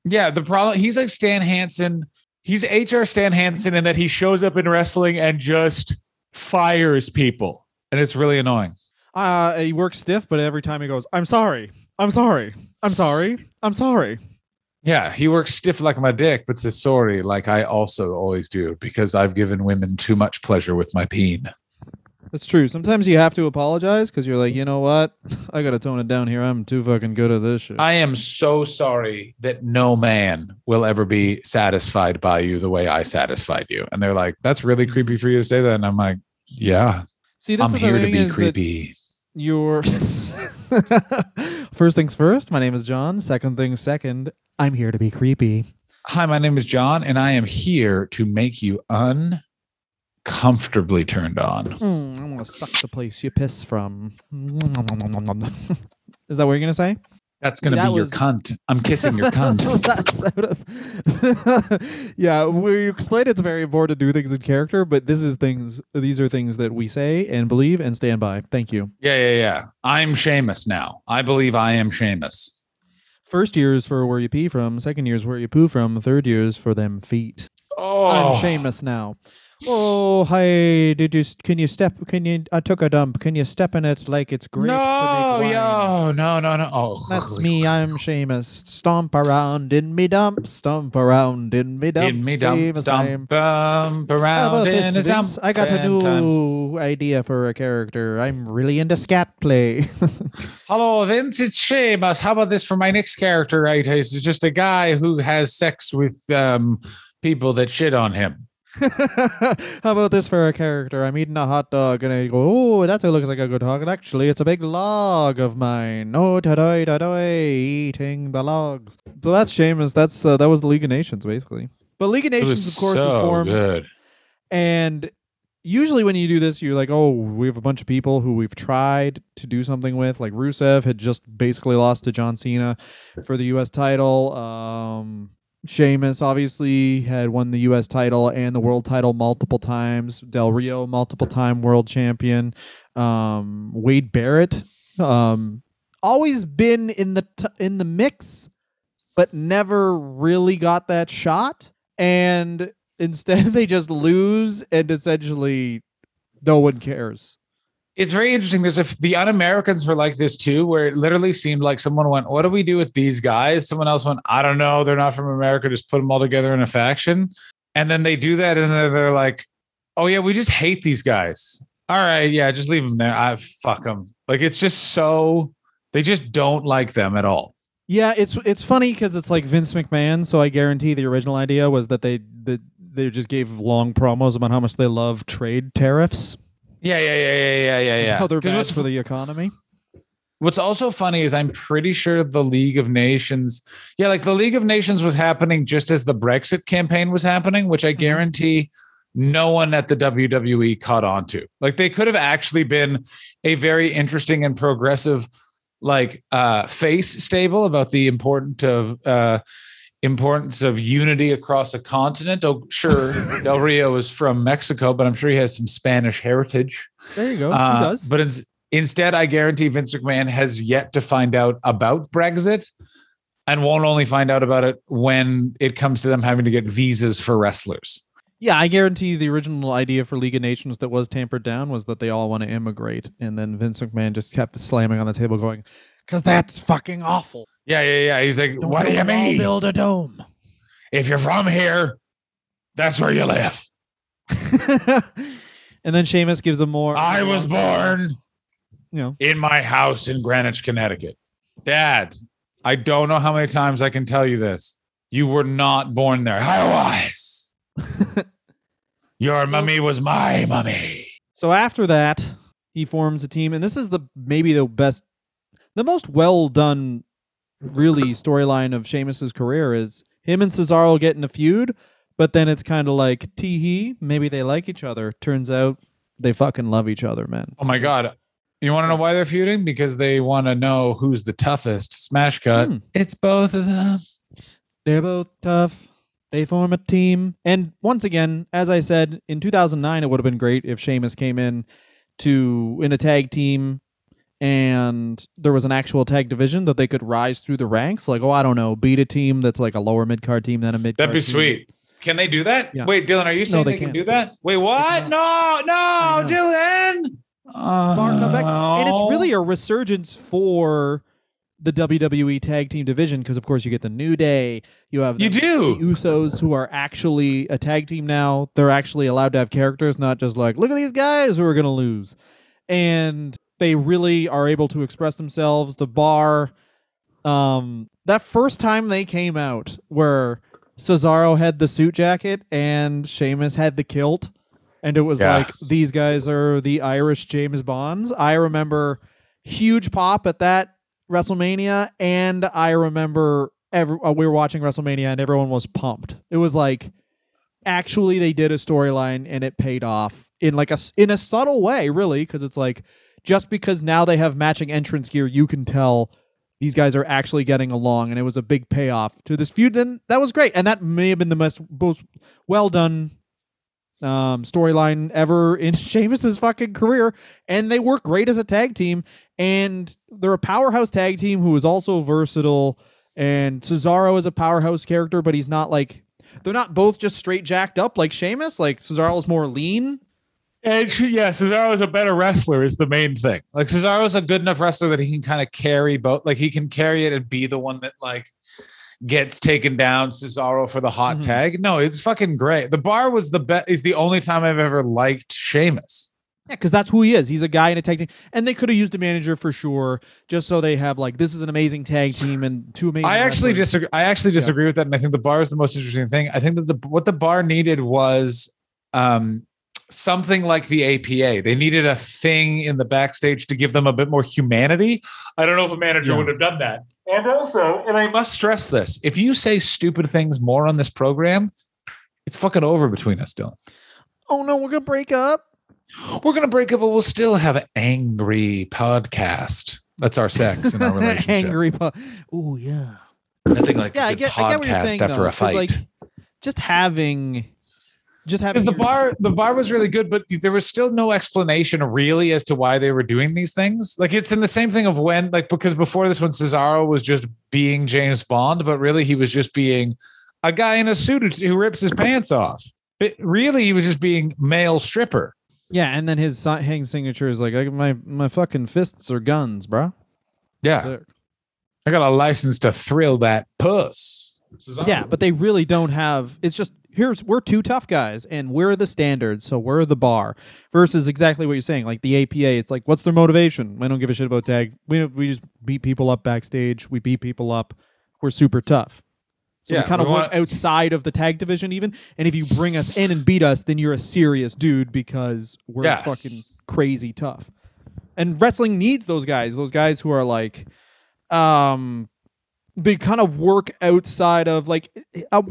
Yeah, the problem he's like Stan Hansen. He's HR Stan Hansen in that he shows up in wrestling and just fires people. And it's really annoying. Uh, he works stiff, but every time he goes, "I'm sorry, I'm sorry, I'm sorry, I'm sorry." Yeah, he works stiff like my dick, but says sorry like I also always do because I've given women too much pleasure with my peen. That's true. Sometimes you have to apologize because you're like, you know what? I gotta tone it down here. I'm too fucking good at this shit. I am so sorry that no man will ever be satisfied by you the way I satisfied you. And they're like, that's really creepy for you to say that. And I'm like, yeah, See, this I'm is the here to be is that You're first things first. My name is John. Second things second. I'm here to be creepy. Hi, my name is John, and I am here to make you uncomfortably turned on. Mm, I'm gonna suck the place you piss from. Is that what you're gonna say? That's going to be your was- cunt. I'm kissing your cunt. Of. yeah, we explained it's very important to do things in character, but this is things. These are things that we say and believe and stand by. Thank you. Yeah, yeah, yeah. I'm Sheamus now. I believe I am Sheamus. First years for where you pee from. Second years where you poo from. Third years for them feet. Oh, I'm Sheamus now. Oh, hi. Did you? Can you step? Can you? I took a dump. Can you step in it like it's grapes to No, make wine? yo, no, no, no. Oh, That's me. I'm Sheamus. Stomp around in me dump. Stomp around in me dump. in me dump, Sheamus stomp, How around in this, dump. I got a new idea for a character. I'm really into scat play. Hello, Vince. It's Sheamus. How about this for my next character? Right, it's just a guy who has sex with um people that shit on him. How about this for a character? I'm eating a hot dog and I go, oh, that looks like a good hog. And actually, it's a big log of mine. Oh, ta-doy, ta-doy, eating the logs. So that's Sheamus. That's uh, that was the League of Nations basically. But League of Nations, of course, so was formed good. And usually when you do this, you're like, oh, we have a bunch of people who we've tried to do something with. Like Rusev had just basically lost to John Cena for the U.S. title. Um, Sheamus obviously had won the U.S. title and the world title multiple times. Del Rio, multiple time world champion. Um, Wade Barrett, um, always been in the t- in the mix, but never really got that shot. And instead, they just lose, and essentially, no one cares. It's very interesting. There's a the un-Americans were like this too, where it literally seemed like someone went, "What do we do with these guys?" Someone else went, "I don't know. They're not from America. Just put them all together in a faction." And then they do that, and then they're like, "Oh yeah, we just hate these guys." All right, yeah, just leave them there. I fuck them. Like it's just so they just don't like them at all. Yeah, it's it's funny because it's like Vince McMahon. So I guarantee the original idea was that they that they just gave long promos about how much they love trade tariffs. Yeah, yeah, yeah, yeah, yeah, yeah, yeah. How they're bad for the economy. What's also funny is I'm pretty sure the League of Nations, yeah, like the League of Nations was happening just as the Brexit campaign was happening, which I guarantee no one at the WWE caught on to. Like they could have actually been a very interesting and progressive like uh face stable about the importance of uh importance of unity across a continent. Oh, sure, Del Rio is from Mexico, but I'm sure he has some Spanish heritage. There you go. Uh, he does. But ins- instead, I guarantee Vince McMahon has yet to find out about Brexit and won't only find out about it when it comes to them having to get visas for wrestlers. yeah, I guarantee the original idea for League of Nations that was tampered down was that they all want to immigrate, and then Vince McMahon just kept slamming on the table, going, "Because that's fucking awful." Yeah, yeah, yeah. He's like, Don't what do you mean? Build a dome. If you're from here, that's where you live. and then Sheamus gives a more. I was born You know, in my house in Greenwich, Connecticut. Dad, I don't know how many times I can tell you this. You were not born there. I was. Your mummy was my mummy. So after that, he forms a team, and this is the maybe the best, the most well done, really storyline of Sheamus's career is him and Cesaro get in a feud, but then it's kind of like tee hee, maybe they like each other. Turns out they fucking love each other, man. Oh my god. You want to know why they're feuding? Because they want to know who's the toughest. Smash cut. Hmm. It's both of them. They're both tough. They form a team. And once again, as I said, in 2009, it would have been great if Sheamus came in to in a tag team and there was an actual tag division that they could rise through the ranks. Like, oh, I don't know, beat a team that's like a lower mid card team than a mid. That'd be sweet. Can they do that? Yeah. Wait, Dylan, are you saying they they, can do that? Wait, what? No, no, I know. Dylan. Bar comeback. And it's really a resurgence for the WWE tag team division because, of course, you get the New Day. You have You do. the Usos who are actually a tag team now. They're actually allowed to have characters, not just like, look at these guys who are going to lose. And they really are able to express themselves. The bar, um, that first time they came out where Cesaro had the suit jacket and Sheamus had the kilt, and it was Yeah. like, these guys are the Irish James Bonds. I remember huge pop at that WrestleMania, and I remember every, uh, we were watching WrestleMania and everyone was pumped. It was like actually they did a storyline and it paid off in like a in a subtle way, really, because it's like just because now they have matching entrance gear, you can tell these guys are actually getting along, and it was a big payoff to this feud. Then that was great, and that may have been the most most well done um, storyline ever in Sheamus's fucking career. And they work great as a tag team, and they're a powerhouse tag team who is also versatile. And Cesaro is a powerhouse character, but he's not like they're not both just straight jacked up like Sheamus. Like Cesaro's more lean. And she- yeah, Cesaro's a better wrestler is the main thing. Like Cesaro's a good enough wrestler that he can kind of carry both. Like he can carry it and be the one that like gets taken down. Cesaro for the hot Mhm. tag. No, it's fucking great. The bar was the best. Is the only time I've ever liked Sheamus. Yeah, because that's who he is. He's a guy in a tag team, and they could have used a manager for sure, just so they have like this is an amazing tag team and two amazing. I actually wrestlers. disagree. I actually disagree with that, and I think the bar is the most interesting thing. I think that the what the bar needed was um, something like the APA. They needed a thing in the backstage to give them a bit more humanity. I don't know if a manager Yeah. would have done that. And also, and I must stress this: if you say stupid things more on this program, it's fucking over between us, Dylan. Oh no, we're gonna break up. We're gonna break up, but we'll still have an angry podcast. That's our sex in our relationship. Angry. Po- oh yeah. Nothing like Yeah, a I good get, I get what you're podcast saying. after though, a 'cause, fight. like just having, just having the bar, the bar was really good, but there was still no explanation really as to why they were doing these things. Like it's in the same thing of when, like, because before this one, Cesaro was just being James Bond, but really he was just being a guy in a suit who- who rips his pants off. But really, he was just being male stripper. Yeah, and then his hang signature is like my my fucking fists are guns, bro. Yeah, I got a license to thrill that puss. Cesaro. Yeah, but they really don't have. It's just here's we're two tough guys, and we're the standard, so we're the bar. Versus exactly what you're saying, like the APA. It's like, what's their motivation? We don't give a shit about tag. We we just beat people up backstage. We beat people up. We're super tough. So Yeah, we kind of work want- outside of the tag division, even. And if you bring us in and beat us, then you're a serious dude because we're Yeah. fucking crazy tough. And wrestling needs those guys. Those guys who are like, um, they kind of work outside of like a,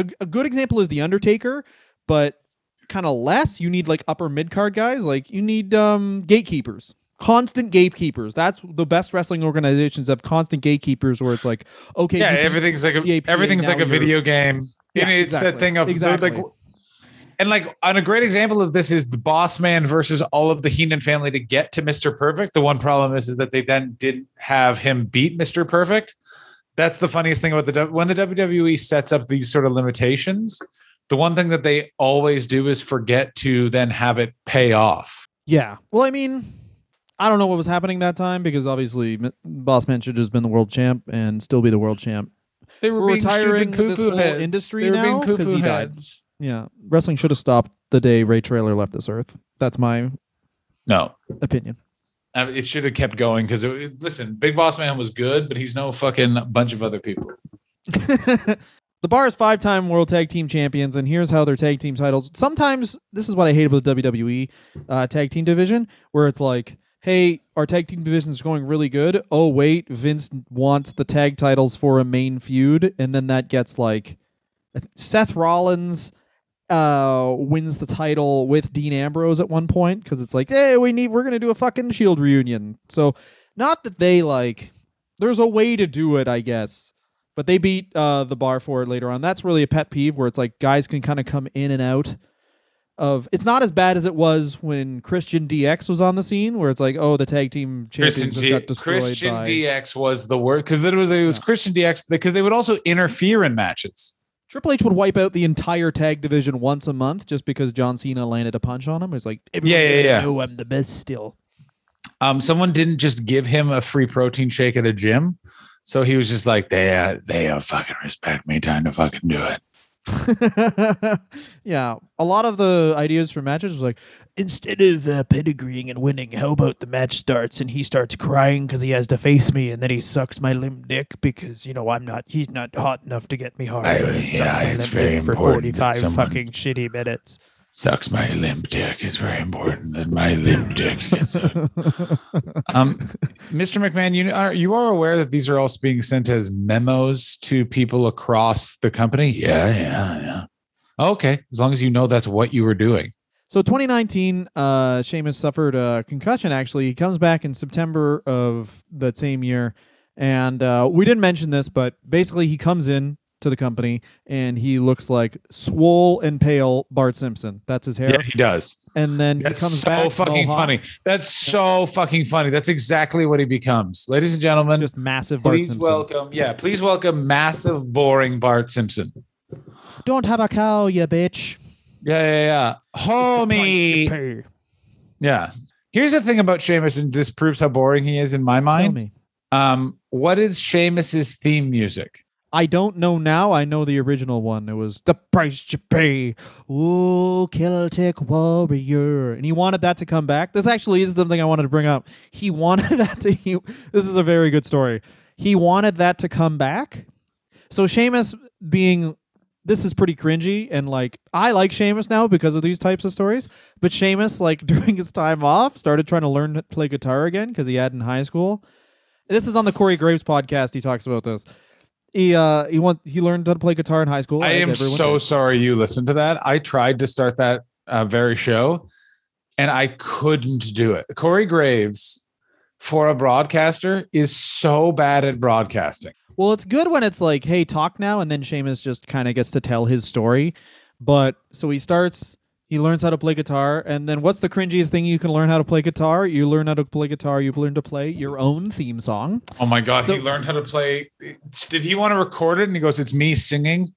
a, a good example is the Undertaker, but kind of less. You need like upper mid card guys. Like you need um gatekeepers. Constant gatekeepers. That's the best wrestling organizations have constant gatekeepers where it's like, okay, yeah, everything's like a, everything's like a video game. Yeah, and it's exactly. that thing of Exactly. like and like on a great example of this is the boss man versus all of the Heenan family to get to Mr. Perfect. The one problem is, is that they then didn't have him beat Mr. Perfect. That's the funniest thing about the when the WWE sets up these sort of limitations. The one thing that they always do is forget to then have it pay off. Yeah. Well, I mean, I don't know what was happening that time because obviously M- Boss Man should have just been the world champ and still be the world champ. They were We're being retiring stupid this whole heads. industry They were being now 'cause poo-poo he died. heads. Yeah. Wrestling should have stopped the day Ray Traylor left this earth. That's my No, opinion. I mean, it should have kept going because listen, Big Boss Man was good, but he's no fucking bunch of other people. the bar is five time world tag team champions, and here's how their tag team titles. Sometimes this is what I hate about the WWE uh, tag team division, where it's like, hey, our tag team division is going really good. Oh wait, Vince wants the tag titles for a main feud, and then that gets like Seth Rollins uh wins the title with Dean Ambrose at one point because it's like, hey, we need we're gonna do a fucking Shield reunion. So not that they like, there's a way to do it, I guess but they beat uh, the bar for it later on. That's really a pet peeve where it's like guys can kind of come in and out of. It's not as bad as it was when Christian DX was on the scene, where it's like, oh, the tag team champions Christian, got destroyed Christian by. DX was the worst because it was, it was Yeah. Christian DX because they would also interfere in matches. Triple H would wipe out the entire tag division once a month just because John Cena landed a punch on him. It's like, Yeah, yeah, yeah. I'm the best still. Um, someone didn't just give him a free protein shake at a gym, so he was just like, "They, uh, they uh, fucking respect me. Time to fucking do it." yeah, a lot of the ideas for matches was like, instead of uh, pedigreeing and winning, how about the match starts and he starts crying because he has to face me, and then he sucks my limp dick because you know I'm not, he's not hot enough to get me hard. I- yeah, it's very dick for 45 someone- fucking shitty minutes. Sucks my limp dick. It's very important that my limp dick gets out. Um, Mr. McMahon, you are you are aware that these are also being sent as memos to people across the company? Yeah, yeah, yeah. Okay, as long as you know that's what you were doing. So 2019, uh, Sheamus suffered a concussion. Actually, he comes back in September of that same year, and uh, we didn't mention this, but basically he comes in to the company and he looks like swole and pale Bart Simpson. That's his hair, Yeah, he does. and then he That's comes so back fucking mohawk, funny. That's so fucking funny. That's exactly what he becomes. Ladies and gentlemen, just massive Bart please Simpson. welcome. Yeah, please welcome massive, boring Bart Simpson. Don't have a cow, you bitch. Yeah, yeah, yeah. Homie. Yeah. Here's the thing about Sheamus, and this proves how boring he is in my mind. me. Um, what is Sheamus's theme music? I don't know now. I know the original one. It was the price you pay. Ooh, Celtic warrior, and he wanted that to come back. This actually is something I wanted to bring up. He wanted that to. He, this is a very good story. He wanted that to come back. So Sheamus being, this is pretty cringy, and like I like Sheamus now because of these types of stories. But Sheamus, like during his time off, started trying to learn to play guitar again because he had in high school. This is on the Corey Graves podcast. He talks about this he uh he want he learned how to play guitar in high school. I am so did. sorry you listened to that. I tried to start that uh, very show and I couldn't do it. Corey Graves, for a broadcaster, is so bad at broadcasting. Well, it's good when it's like, hey, talk now, and then Sheamus just kind of gets to tell his story. But so he starts, he learns how to play guitar, and then what's the cringiest thing you can learn how to play guitar? You learn how to play guitar, you learn to play your own theme song. Oh my god, So- he learned how to play. Did he want to record it? And he goes, "It's me singing.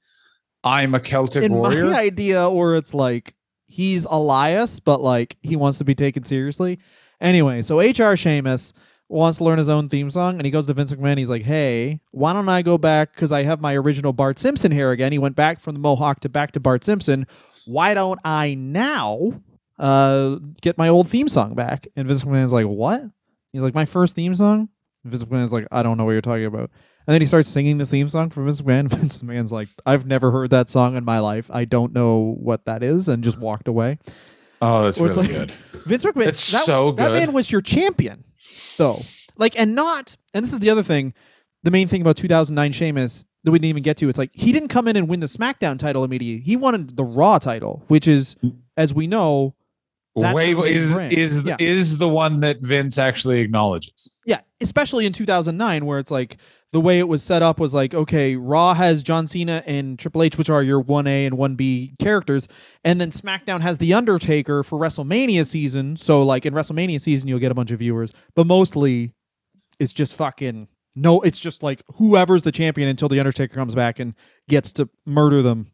I'm a Celtic In warrior." my idea, or it's like he's Elias, but like he wants to be taken seriously. Anyway, so HR Sheamus wants to learn his own theme song, and he goes to Vince McMahon. He's like, "Hey, why don't I go back because I have my original Bart Simpson hair again?" He went back from the Mohawk to back to Bart Simpson. Why don't I now uh, get my old theme song back? And Vince McMahon's like, "What?" He's like, "My first theme song." And Vince McMahon's like, "I don't know what you're talking about." And then he starts singing the theme song for Vince McMahon. Vince McMahon's like, I've never heard that song in my life. I don't know what that is, and just walked away. oh, that's Or it's really like- good. Vince McMahon, It's that, so that man was your champion, though. Like, and not, and this is the other thing, the main thing about 2009 Sheamus that we didn't even get to. It's like he didn't come in and win the SmackDown title immediately. He wanted the Raw title, which is, as we know, the is brand. is Yeah. is the one that Vince actually acknowledges? Yeah, especially in 2009, where it's like the way it was set up was like, okay, Raw has John Cena and Triple H, which are your 1A and 1B characters, and then SmackDown has The Undertaker for WrestleMania season. So, like, in WrestleMania season, you'll get a bunch of viewers, but mostly it's just fucking no, it's just like whoever's the champion until The Undertaker comes back and gets to murder them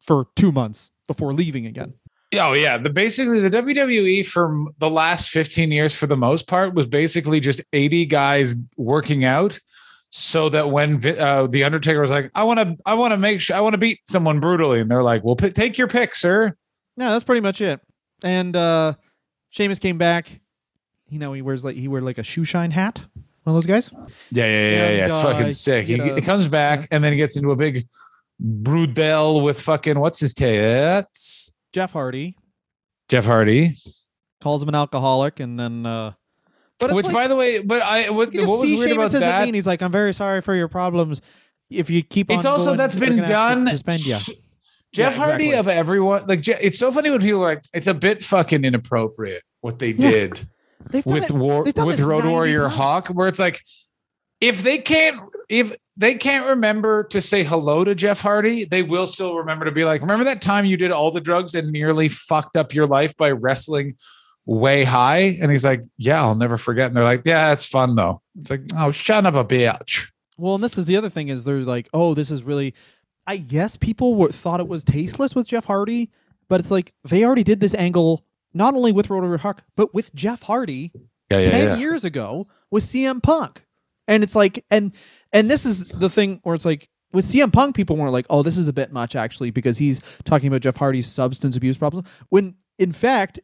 for two months before leaving again. Oh yeah, the basically the WWE for the last 15 years for the most part was basically just 80 guys working out so that when uh, the Undertaker was like, I want to I want to make sure I want to beat someone brutally and they're like, "Well, p- take your pick, sir." Yeah, that's pretty much it. And uh Sheamus came back. You know, he wears like he wore like a shoe shine hat. One of those guys. Yeah, yeah, yeah, yeah. It's uh, fucking sick. He, a- he comes back and then he gets into a big brudel with fucking what's his tits? Jeff Hardy Jeff Hardy. calls him an alcoholic, and then. uh Which, like, by the way, but I what, what was weird about Sheamus that? mean. He's like, I'm very sorry for your problems. If you keep on, It's also that's been gonna have to done. Suspend you. Jeff Yeah, Hardy exactly. of everyone, like it's so funny when people are like, it's a bit fucking inappropriate what they Yeah. did They've with it- war they've with Road Warrior times. Hawk, where it's like, if they can't, if they can't remember to say hello to Jeff Hardy, they will still remember to be like, remember that time you did all the drugs and nearly fucked up your life by wrestling way high? And he's like, yeah, I'll never forget. And they're like, yeah, it's fun though. It's like, oh, son of a bitch. Well, and this is the other thing is they're like, oh, this is really. I guess people were, thought it was tasteless with Jeff Hardy, but it's like they already did this angle not only with Warrior Hawk, but with Jeff Hardy Yeah, yeah, 10 yeah. years ago with CM Punk. And it's like and and this is the thing where it's like with CM Punk people weren't like, "Oh, this is a bit much actually because he's talking about Jeff Hardy's substance abuse problems." When in fact,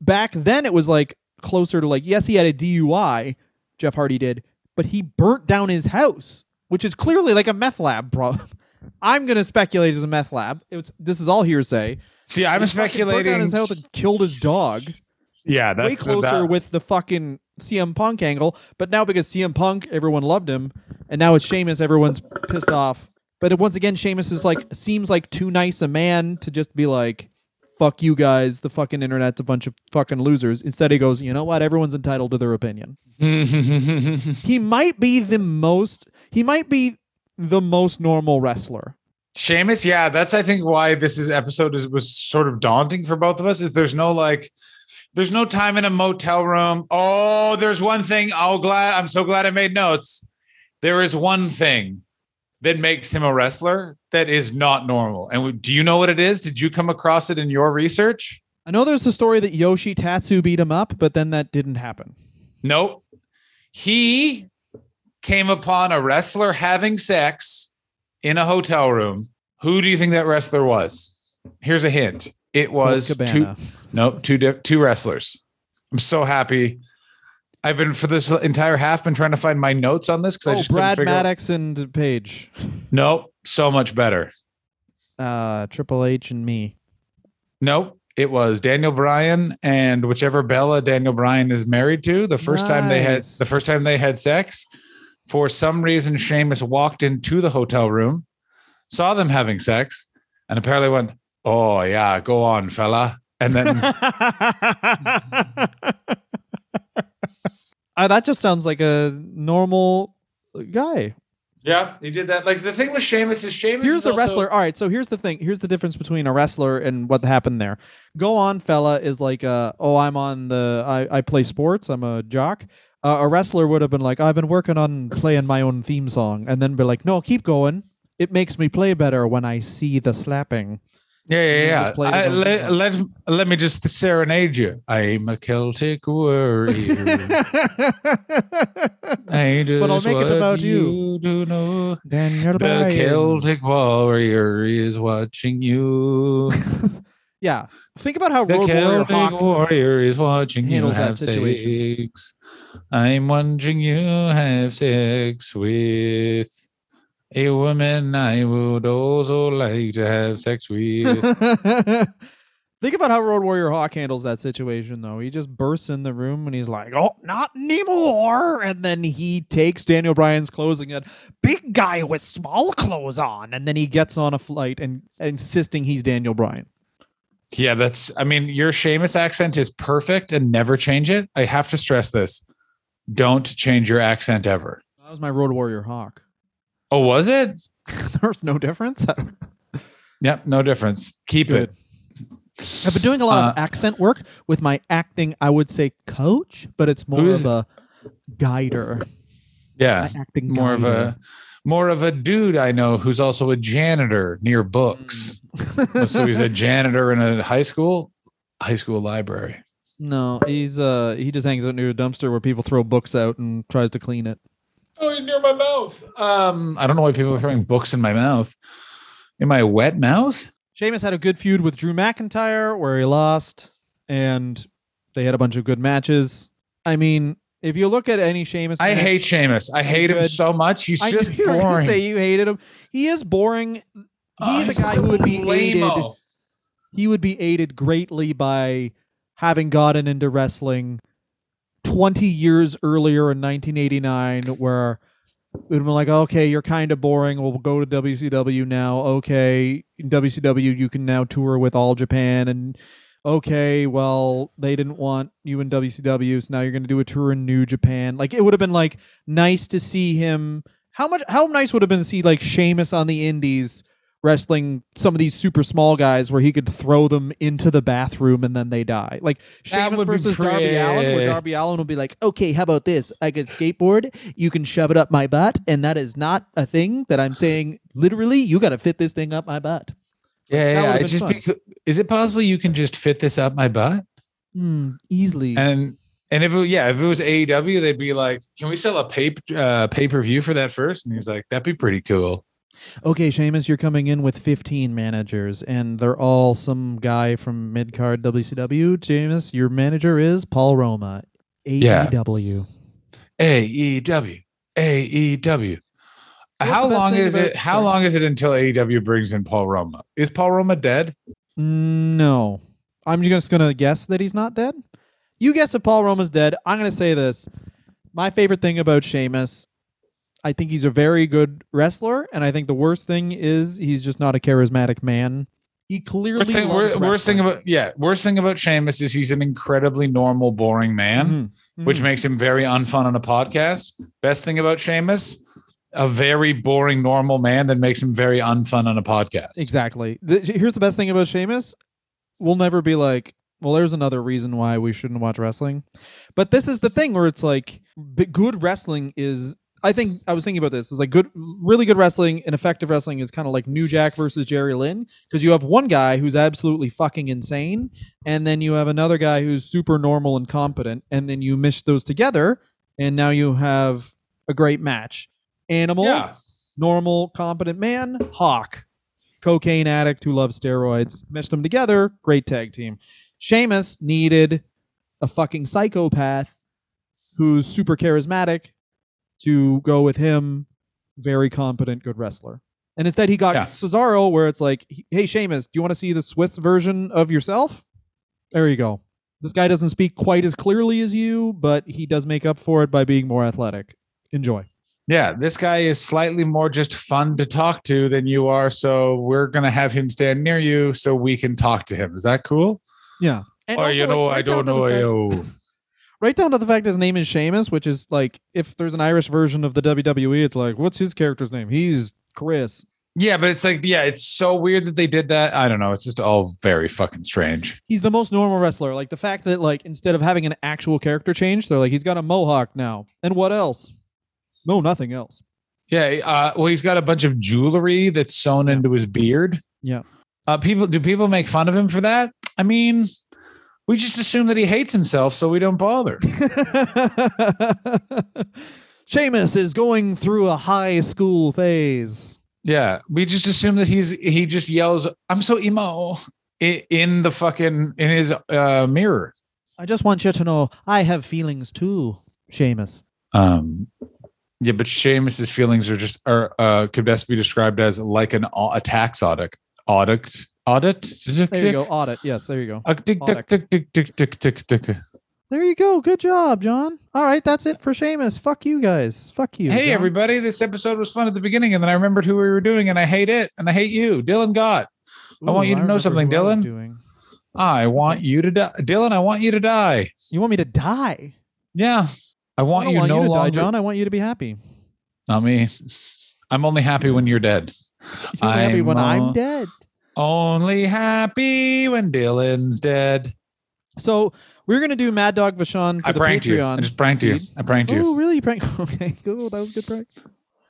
back then it was like closer to like, yes, he had a DUI, Jeff Hardy did, but he burnt down his house, which is clearly like a meth lab problem. I'm going to speculate it's a meth lab. It was this is all hearsay. See, I'm He fucking burnt down his house and killed his dog Yeah, that's way closer that- with the fucking CM Punk angle. But now because CM Punk, everyone loved him, and now it's Sheamus, everyone's pissed off. But once again, Sheamus is like seems like too nice a man to just be like, "Fuck you guys, the fucking internet's a bunch of fucking losers." Instead, he goes, "You know what? Everyone's entitled to their opinion." He might be the most. He might be the most normal wrestler. Sheamus, yeah, that's I think why this is episode is was sort of daunting for both of us. Is there's no like, there's no time in a motel room. Oh, there's one thing. Oh, glad I'm so glad I made notes. There is one thing that makes him a wrestler that is not normal. And do you know what it is? Did you come across it in your research? I know there's a story that Yoshi Tatsu beat him up, but then that didn't happen. Nope. He came upon a wrestler having sex in a hotel room. Who do you think that wrestler was? Here's a hint. It was two, nope, two two wrestlers. I'm so happy. I've been for this entire half been trying to find my notes on this because I Oh, just couldn't Brad figure out- Maddox and Paige. Nope, so much better. uh Triple H and me. Nope. It was Daniel Bryan and whichever Bella Daniel Bryan is married to. The first time they had the first time they had sex, for some reason Sheamus walked into the hotel room, saw them having sex, and apparently went, "Oh yeah, go on, fella." And then Uh, that just sounds like a normal guy. Yeah, he did that. Like the thing with Sheamus is Sheamus. Here's is the also- wrestler. All right, so here's the thing. Here's the difference between a wrestler and what happened there. Go on, fella is like, uh, oh, I'm on the, I, I play sports. I'm a jock. Uh, a wrestler would have been like, I've been working on playing my own theme song, and then be like, no, keep going. It makes me play better when I see the slapping. Yeah, yeah, yeah. just played his I- let, let let me just serenade you. I'm a Celtic warrior. I But I'll make it about you. do know. Daniel The Bryan. Celtic warrior is watching you. Yeah. Think about how The Road Warrior Hawk. warrior is watching you handles that have situation. sex. I'm wondering you have sex with a woman I would also like to have sex with. Think about how Road Warrior Hawk handles that situation, though. He just bursts in the room and he's like, "Oh, not anymore!" And then he takes Daniel Bryan's clothes and goes, "Big guy with small clothes on," and then he gets on a flight and insisting he's Daniel Bryan. Yeah, that's. I mean, your Sheamus accent is perfect, and never change it. I have to stress this: don't change your accent ever. That was my Road Warrior Hawk. Oh, was it? There's no difference. Yep, no difference. Keep Good. it. I've been doing a lot of Uh, accent work with my acting. I would say coach, but it's more of a guider. Yeah, acting more of a more of a dude I know who's also a janitor near books. so he's a janitor in a high school, high school library. No, he's uh he just hangs out near a dumpster where people throw books out and tries to clean it. Oh, he's near my mouth. Um, I don't know why people are throwing books in my mouth. In my wet mouth? Sheamus had a good feud with Drew McIntyre where he lost, and they had a bunch of good matches. I mean, if you look at any Sheamus, I hate Sheamus. I hate him good. so much. He's I just you boring. say you hated him. He is boring. Oh, He's a guy who would be aided. lame-o. He would be aided greatly by having gotten into wrestling 20 years earlier in 1989, where it would have been like, okay, you're kind of boring. We'll go to WCW now. Okay, in WCW, you can now tour with All Japan. And okay, well, they didn't want you in WCW, so now you're going to do a tour in New Japan. Like, it would have been like nice to see him. How much? How nice would have been to see like Sheamus on the Indies wrestling some of these super small guys where he could throw them into the bathroom and then they die. Like Sheamus versus Darby Allin, where Darby Allin would be like, "Okay, how about this? I could skateboard. You can shove it up my butt, and that is not a thing that I'm saying. Literally, you got to fit this thing up my butt. Yeah, yeah. just fun. becau- is it possible you can just fit this up my butt? Hmm, easily. And and if it, yeah, if it was AEW, they'd be like, "Can we sell a pay uh, pay per view for that first? And he's like, "That'd be pretty cool." okay, Sheamus, you're coming in with 15 managers, and they're all some guy from mid card WCW. Sheamus, your manager is Paul Roma, AEW. Yeah. AEW. AEW, how long is about- it? How sorry. long is it until AEW brings in Paul Roma? Is Paul Roma dead? No. I'm just going to guess that he's not dead. You guess if Paul Roma's dead. I'm going to say this. My favorite thing about Sheamus, I think he's a very good wrestler. And I think the worst thing is he's just not a charismatic man. He clearly Worst thing, loves worst thing about yeah, worst thing about Sheamus is he's an incredibly normal, boring man, Mhm. which Mhm. makes him very unfun on a podcast. Best thing about Sheamus, a very boring, normal man that makes him very unfun on a podcast. Exactly. The, here's the best thing about Sheamus. We'll never be like, well, there's another reason why we shouldn't watch wrestling. But this is the thing where it's like, good wrestling is. I think I was thinking about this. It's like good, really good wrestling and effective wrestling is kind of like New Jack versus Jerry Lynn because you have one guy who's absolutely fucking insane, and then you have another guy who's super normal and competent, and then you mish those together, and now you have a great match. Animal, Yeah. normal, competent man, Hawk, cocaine addict who loves steroids. Meshed them together, great tag team. Sheamus needed a fucking psychopath who's super charismatic to go with him, very competent, good wrestler. And instead, he got Yeah. Cesaro, where it's like, hey, Sheamus, do you want to see the Swiss version of yourself? There you go. This guy doesn't speak quite as clearly as you, but he does make up for it by being more athletic. Enjoy. Yeah, this guy is slightly more just fun to talk to than you are. So we're gonna have him stand near you so we can talk to him. Is that cool? Yeah. And or also, you like, know, right I down don't to the know. fact- Yo. right down to the fact his name is Sheamus, which is like if there's an Irish version of the WWE, it's like what's his character's name? He's Chris. Yeah, but it's like, yeah, it's so weird that they did that. I don't know. It's just all very fucking strange. He's the most normal wrestler. Like the fact that like instead of having an actual character change, they're like he's got a mohawk now. And what else? No, nothing else. Yeah. Uh, well, he's got a bunch of jewelry that's sewn into his beard. Yeah. Uh, people, do people make fun of him for that? I mean, we just assume that he hates himself, so we don't bother. Sheamus is going through a high school phase. Yeah, we just assume that he's he just yells, "I'm so emo" in the fucking in his uh, mirror. I just want you to know I have feelings too, Sheamus. Um, yeah, but Sheamus's feelings are just are uh, could best be described as like an a tax audit audit audit. There you go, audit. Yes, there you go. There you go. Good job, John. All right, that's it for Sheamus. Fuck you guys. Fuck you. Hey, John. everybody. This episode was fun at the beginning, and then I remembered who we were doing, and I hate it, and I hate you. Dylan Gott. Ooh, I want you to I know something, Dylan. I, I want you to die. Dylan, I want you to die. You want me to die? Yeah. I I want don't you want no you to longer. die, John. I want you to be happy. Not me. I'm only happy when you're dead. You're happy when I'm, I'm uh, dead. Only happy when Dylan's dead. So we're gonna do Mad Dog Vachon for Patreon. I the pranked you. Patreon. I just pranked you. feed. I pranked you. Oh, really? You prank? Okay, cool. That was a good prank.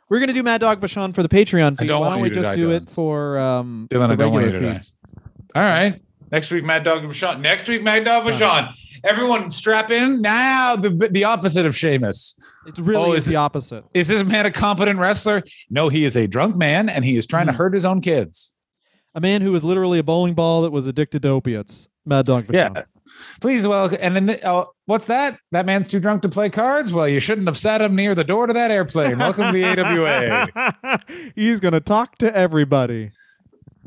We're gonna do Mad Dog Vachon for the Patreon feed. don't Why don't you we just die, do Dylan. it for um Dylan, I don't want you to feed? die. All right. Next week, Mad Dog Vachon. Next week, Mad Dog Vachon. Everyone strap in. Now, the the opposite of Sheamus. It really Oh, is is the opposite. Is this man a competent wrestler? No, he is a drunk man and he is trying to Hmm. hurt his own kids. A man who was literally a bowling ball that was addicted to opiates. Mad Dog Vachon. Yeah. Please, well, and then the, oh, what's that? That man's too drunk to play cards? Well, you shouldn't have sat him near the door to that airplane. Welcome to the AWA. He's gonna talk to everybody.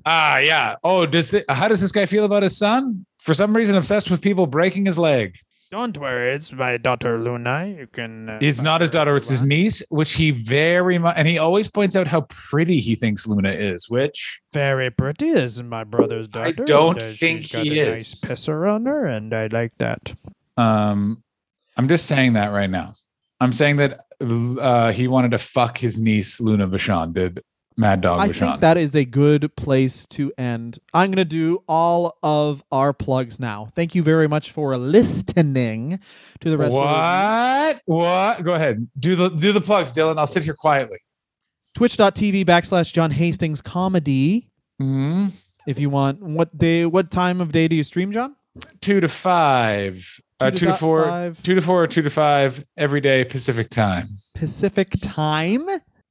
Ah, yeah. Oh, does the, how does this guy feel about his son? For some reason, obsessed with people breaking his leg. Don't worry, it's my daughter Luna. You can. Uh, It's not his daughter; it's his niece, which he very much, and he always points out how pretty he thinks Luna is. Which Very pretty. Is my brother's daughter. I don't uh, think she's got he a is. Nice pisser on her, and I like that. Um, I'm just saying that right now. I'm saying that uh, he wanted to fuck his niece Luna Vachon. Did Mad Dog I Vachon? think that is a good place to end. I'm going to do all of our plugs now. Thank you very much for listening to the rest of the what? What? Go ahead. Do the do the plugs, Dylan. I'll sit here quietly. twitch.tv backslash John Hastings comedy. hmm If you want, what day, what time of day do you stream, John? Two to five. uh, Two to two to four. five. Two to four or two to five every day Pacific time. Pacific time.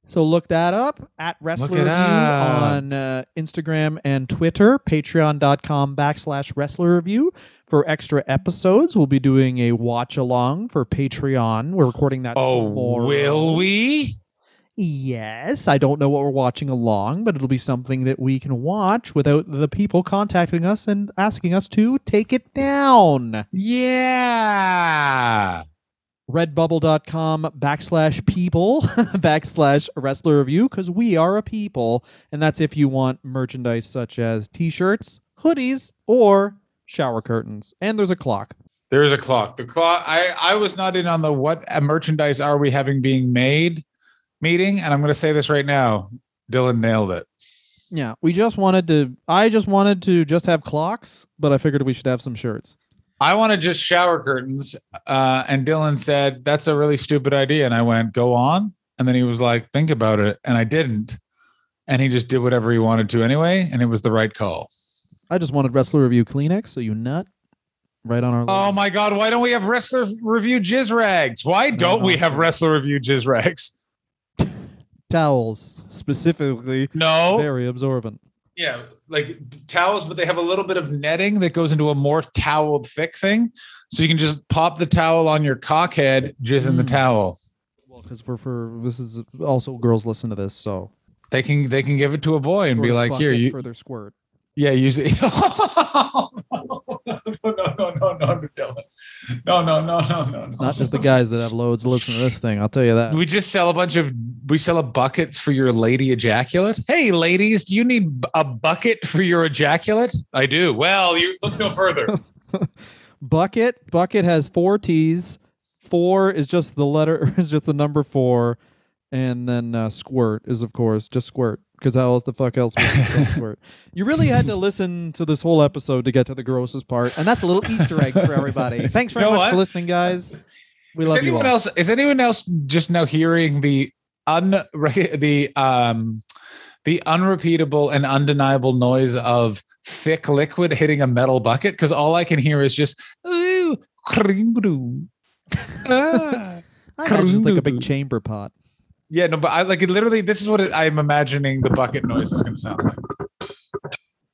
So look that up at Wrestler Review on uh, Instagram and Twitter. Patreon.com backslash Wrestler Review for extra episodes. We'll be doing a watch along for Patreon. We're recording that. Oh, tomorrow. will we? Yes, I don't know what we're watching along, but it'll be something that we can watch without the people contacting us and asking us to take it down. Yeah. Redbubble.com backslash people backslash wrestler review because we are a people. And that's if you want merchandise such as t shirts, hoodies, or shower curtains. And there's a clock. There is a clock. The clock. I I was not in on the what uh, merchandise are we having being made meeting, and I'm going to say this right now. Dylan nailed it. Yeah, we just wanted to, I just wanted to just have clocks, but I figured we should have some shirts. I want to just shower curtains. Uh, and Dylan said, That's a really stupid idea. And I went, Go on. And then he was like, Think about it. And I didn't. And he just did whatever he wanted to anyway. And it was the right call. I just wanted wrestler review Kleenex, so you nut right on our. Oh my God. Why don't we have wrestler review jizz rags? Why don't we have wrestler review jizz rags? towels specifically No. very absorbent. Yeah. Like towels, but they have a little bit of netting that goes into a more toweled thick thing. So you can just pop the towel on your cock head, jizz in the Mm. towel. Well, because for for this is also girls listen to this, so They can they can give it to a boy and sort be of like, here, bucket you for their squirt. Yeah, usually. no, no, no, no, no, no, no, Dylan. No, no, no, no, no. It's not just the guys that have loads listen to this thing. I'll tell you that. We just sell a bunch of. We sell a buckets for your lady ejaculate. Hey, ladies, do you need a bucket for your ejaculate? I do. Well, you look no further. Bucket Bucket has four T's, Four is just the letter is just the number four, and then uh, squirt is of course just squirt because how else the fuck else would you? You really had to listen to this whole episode to get to the grossest part, and that's a little Easter egg for everybody. Thanks very You know much what? for listening, guys. We is love you anyone all. else? Is anyone else just now hearing the un the um the unrepeatable and undeniable noise of thick liquid hitting a metal bucket? Because all I can hear is just ooh, kring-doo. Ah. I imagine it's like a big chamber pot. Yeah, no, but I like it literally. This is what it, I'm imagining the bucket noise is going to sound like.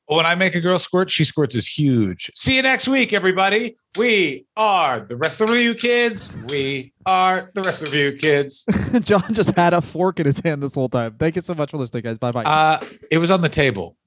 When I make a girl squirt, she squirts is huge. See you next week, everybody. We are the rest of you kids. We are the rest of you kids. John just had a fork in his hand this whole time. Thank you so much for listening, guys. Bye bye. Uh, it was on the table.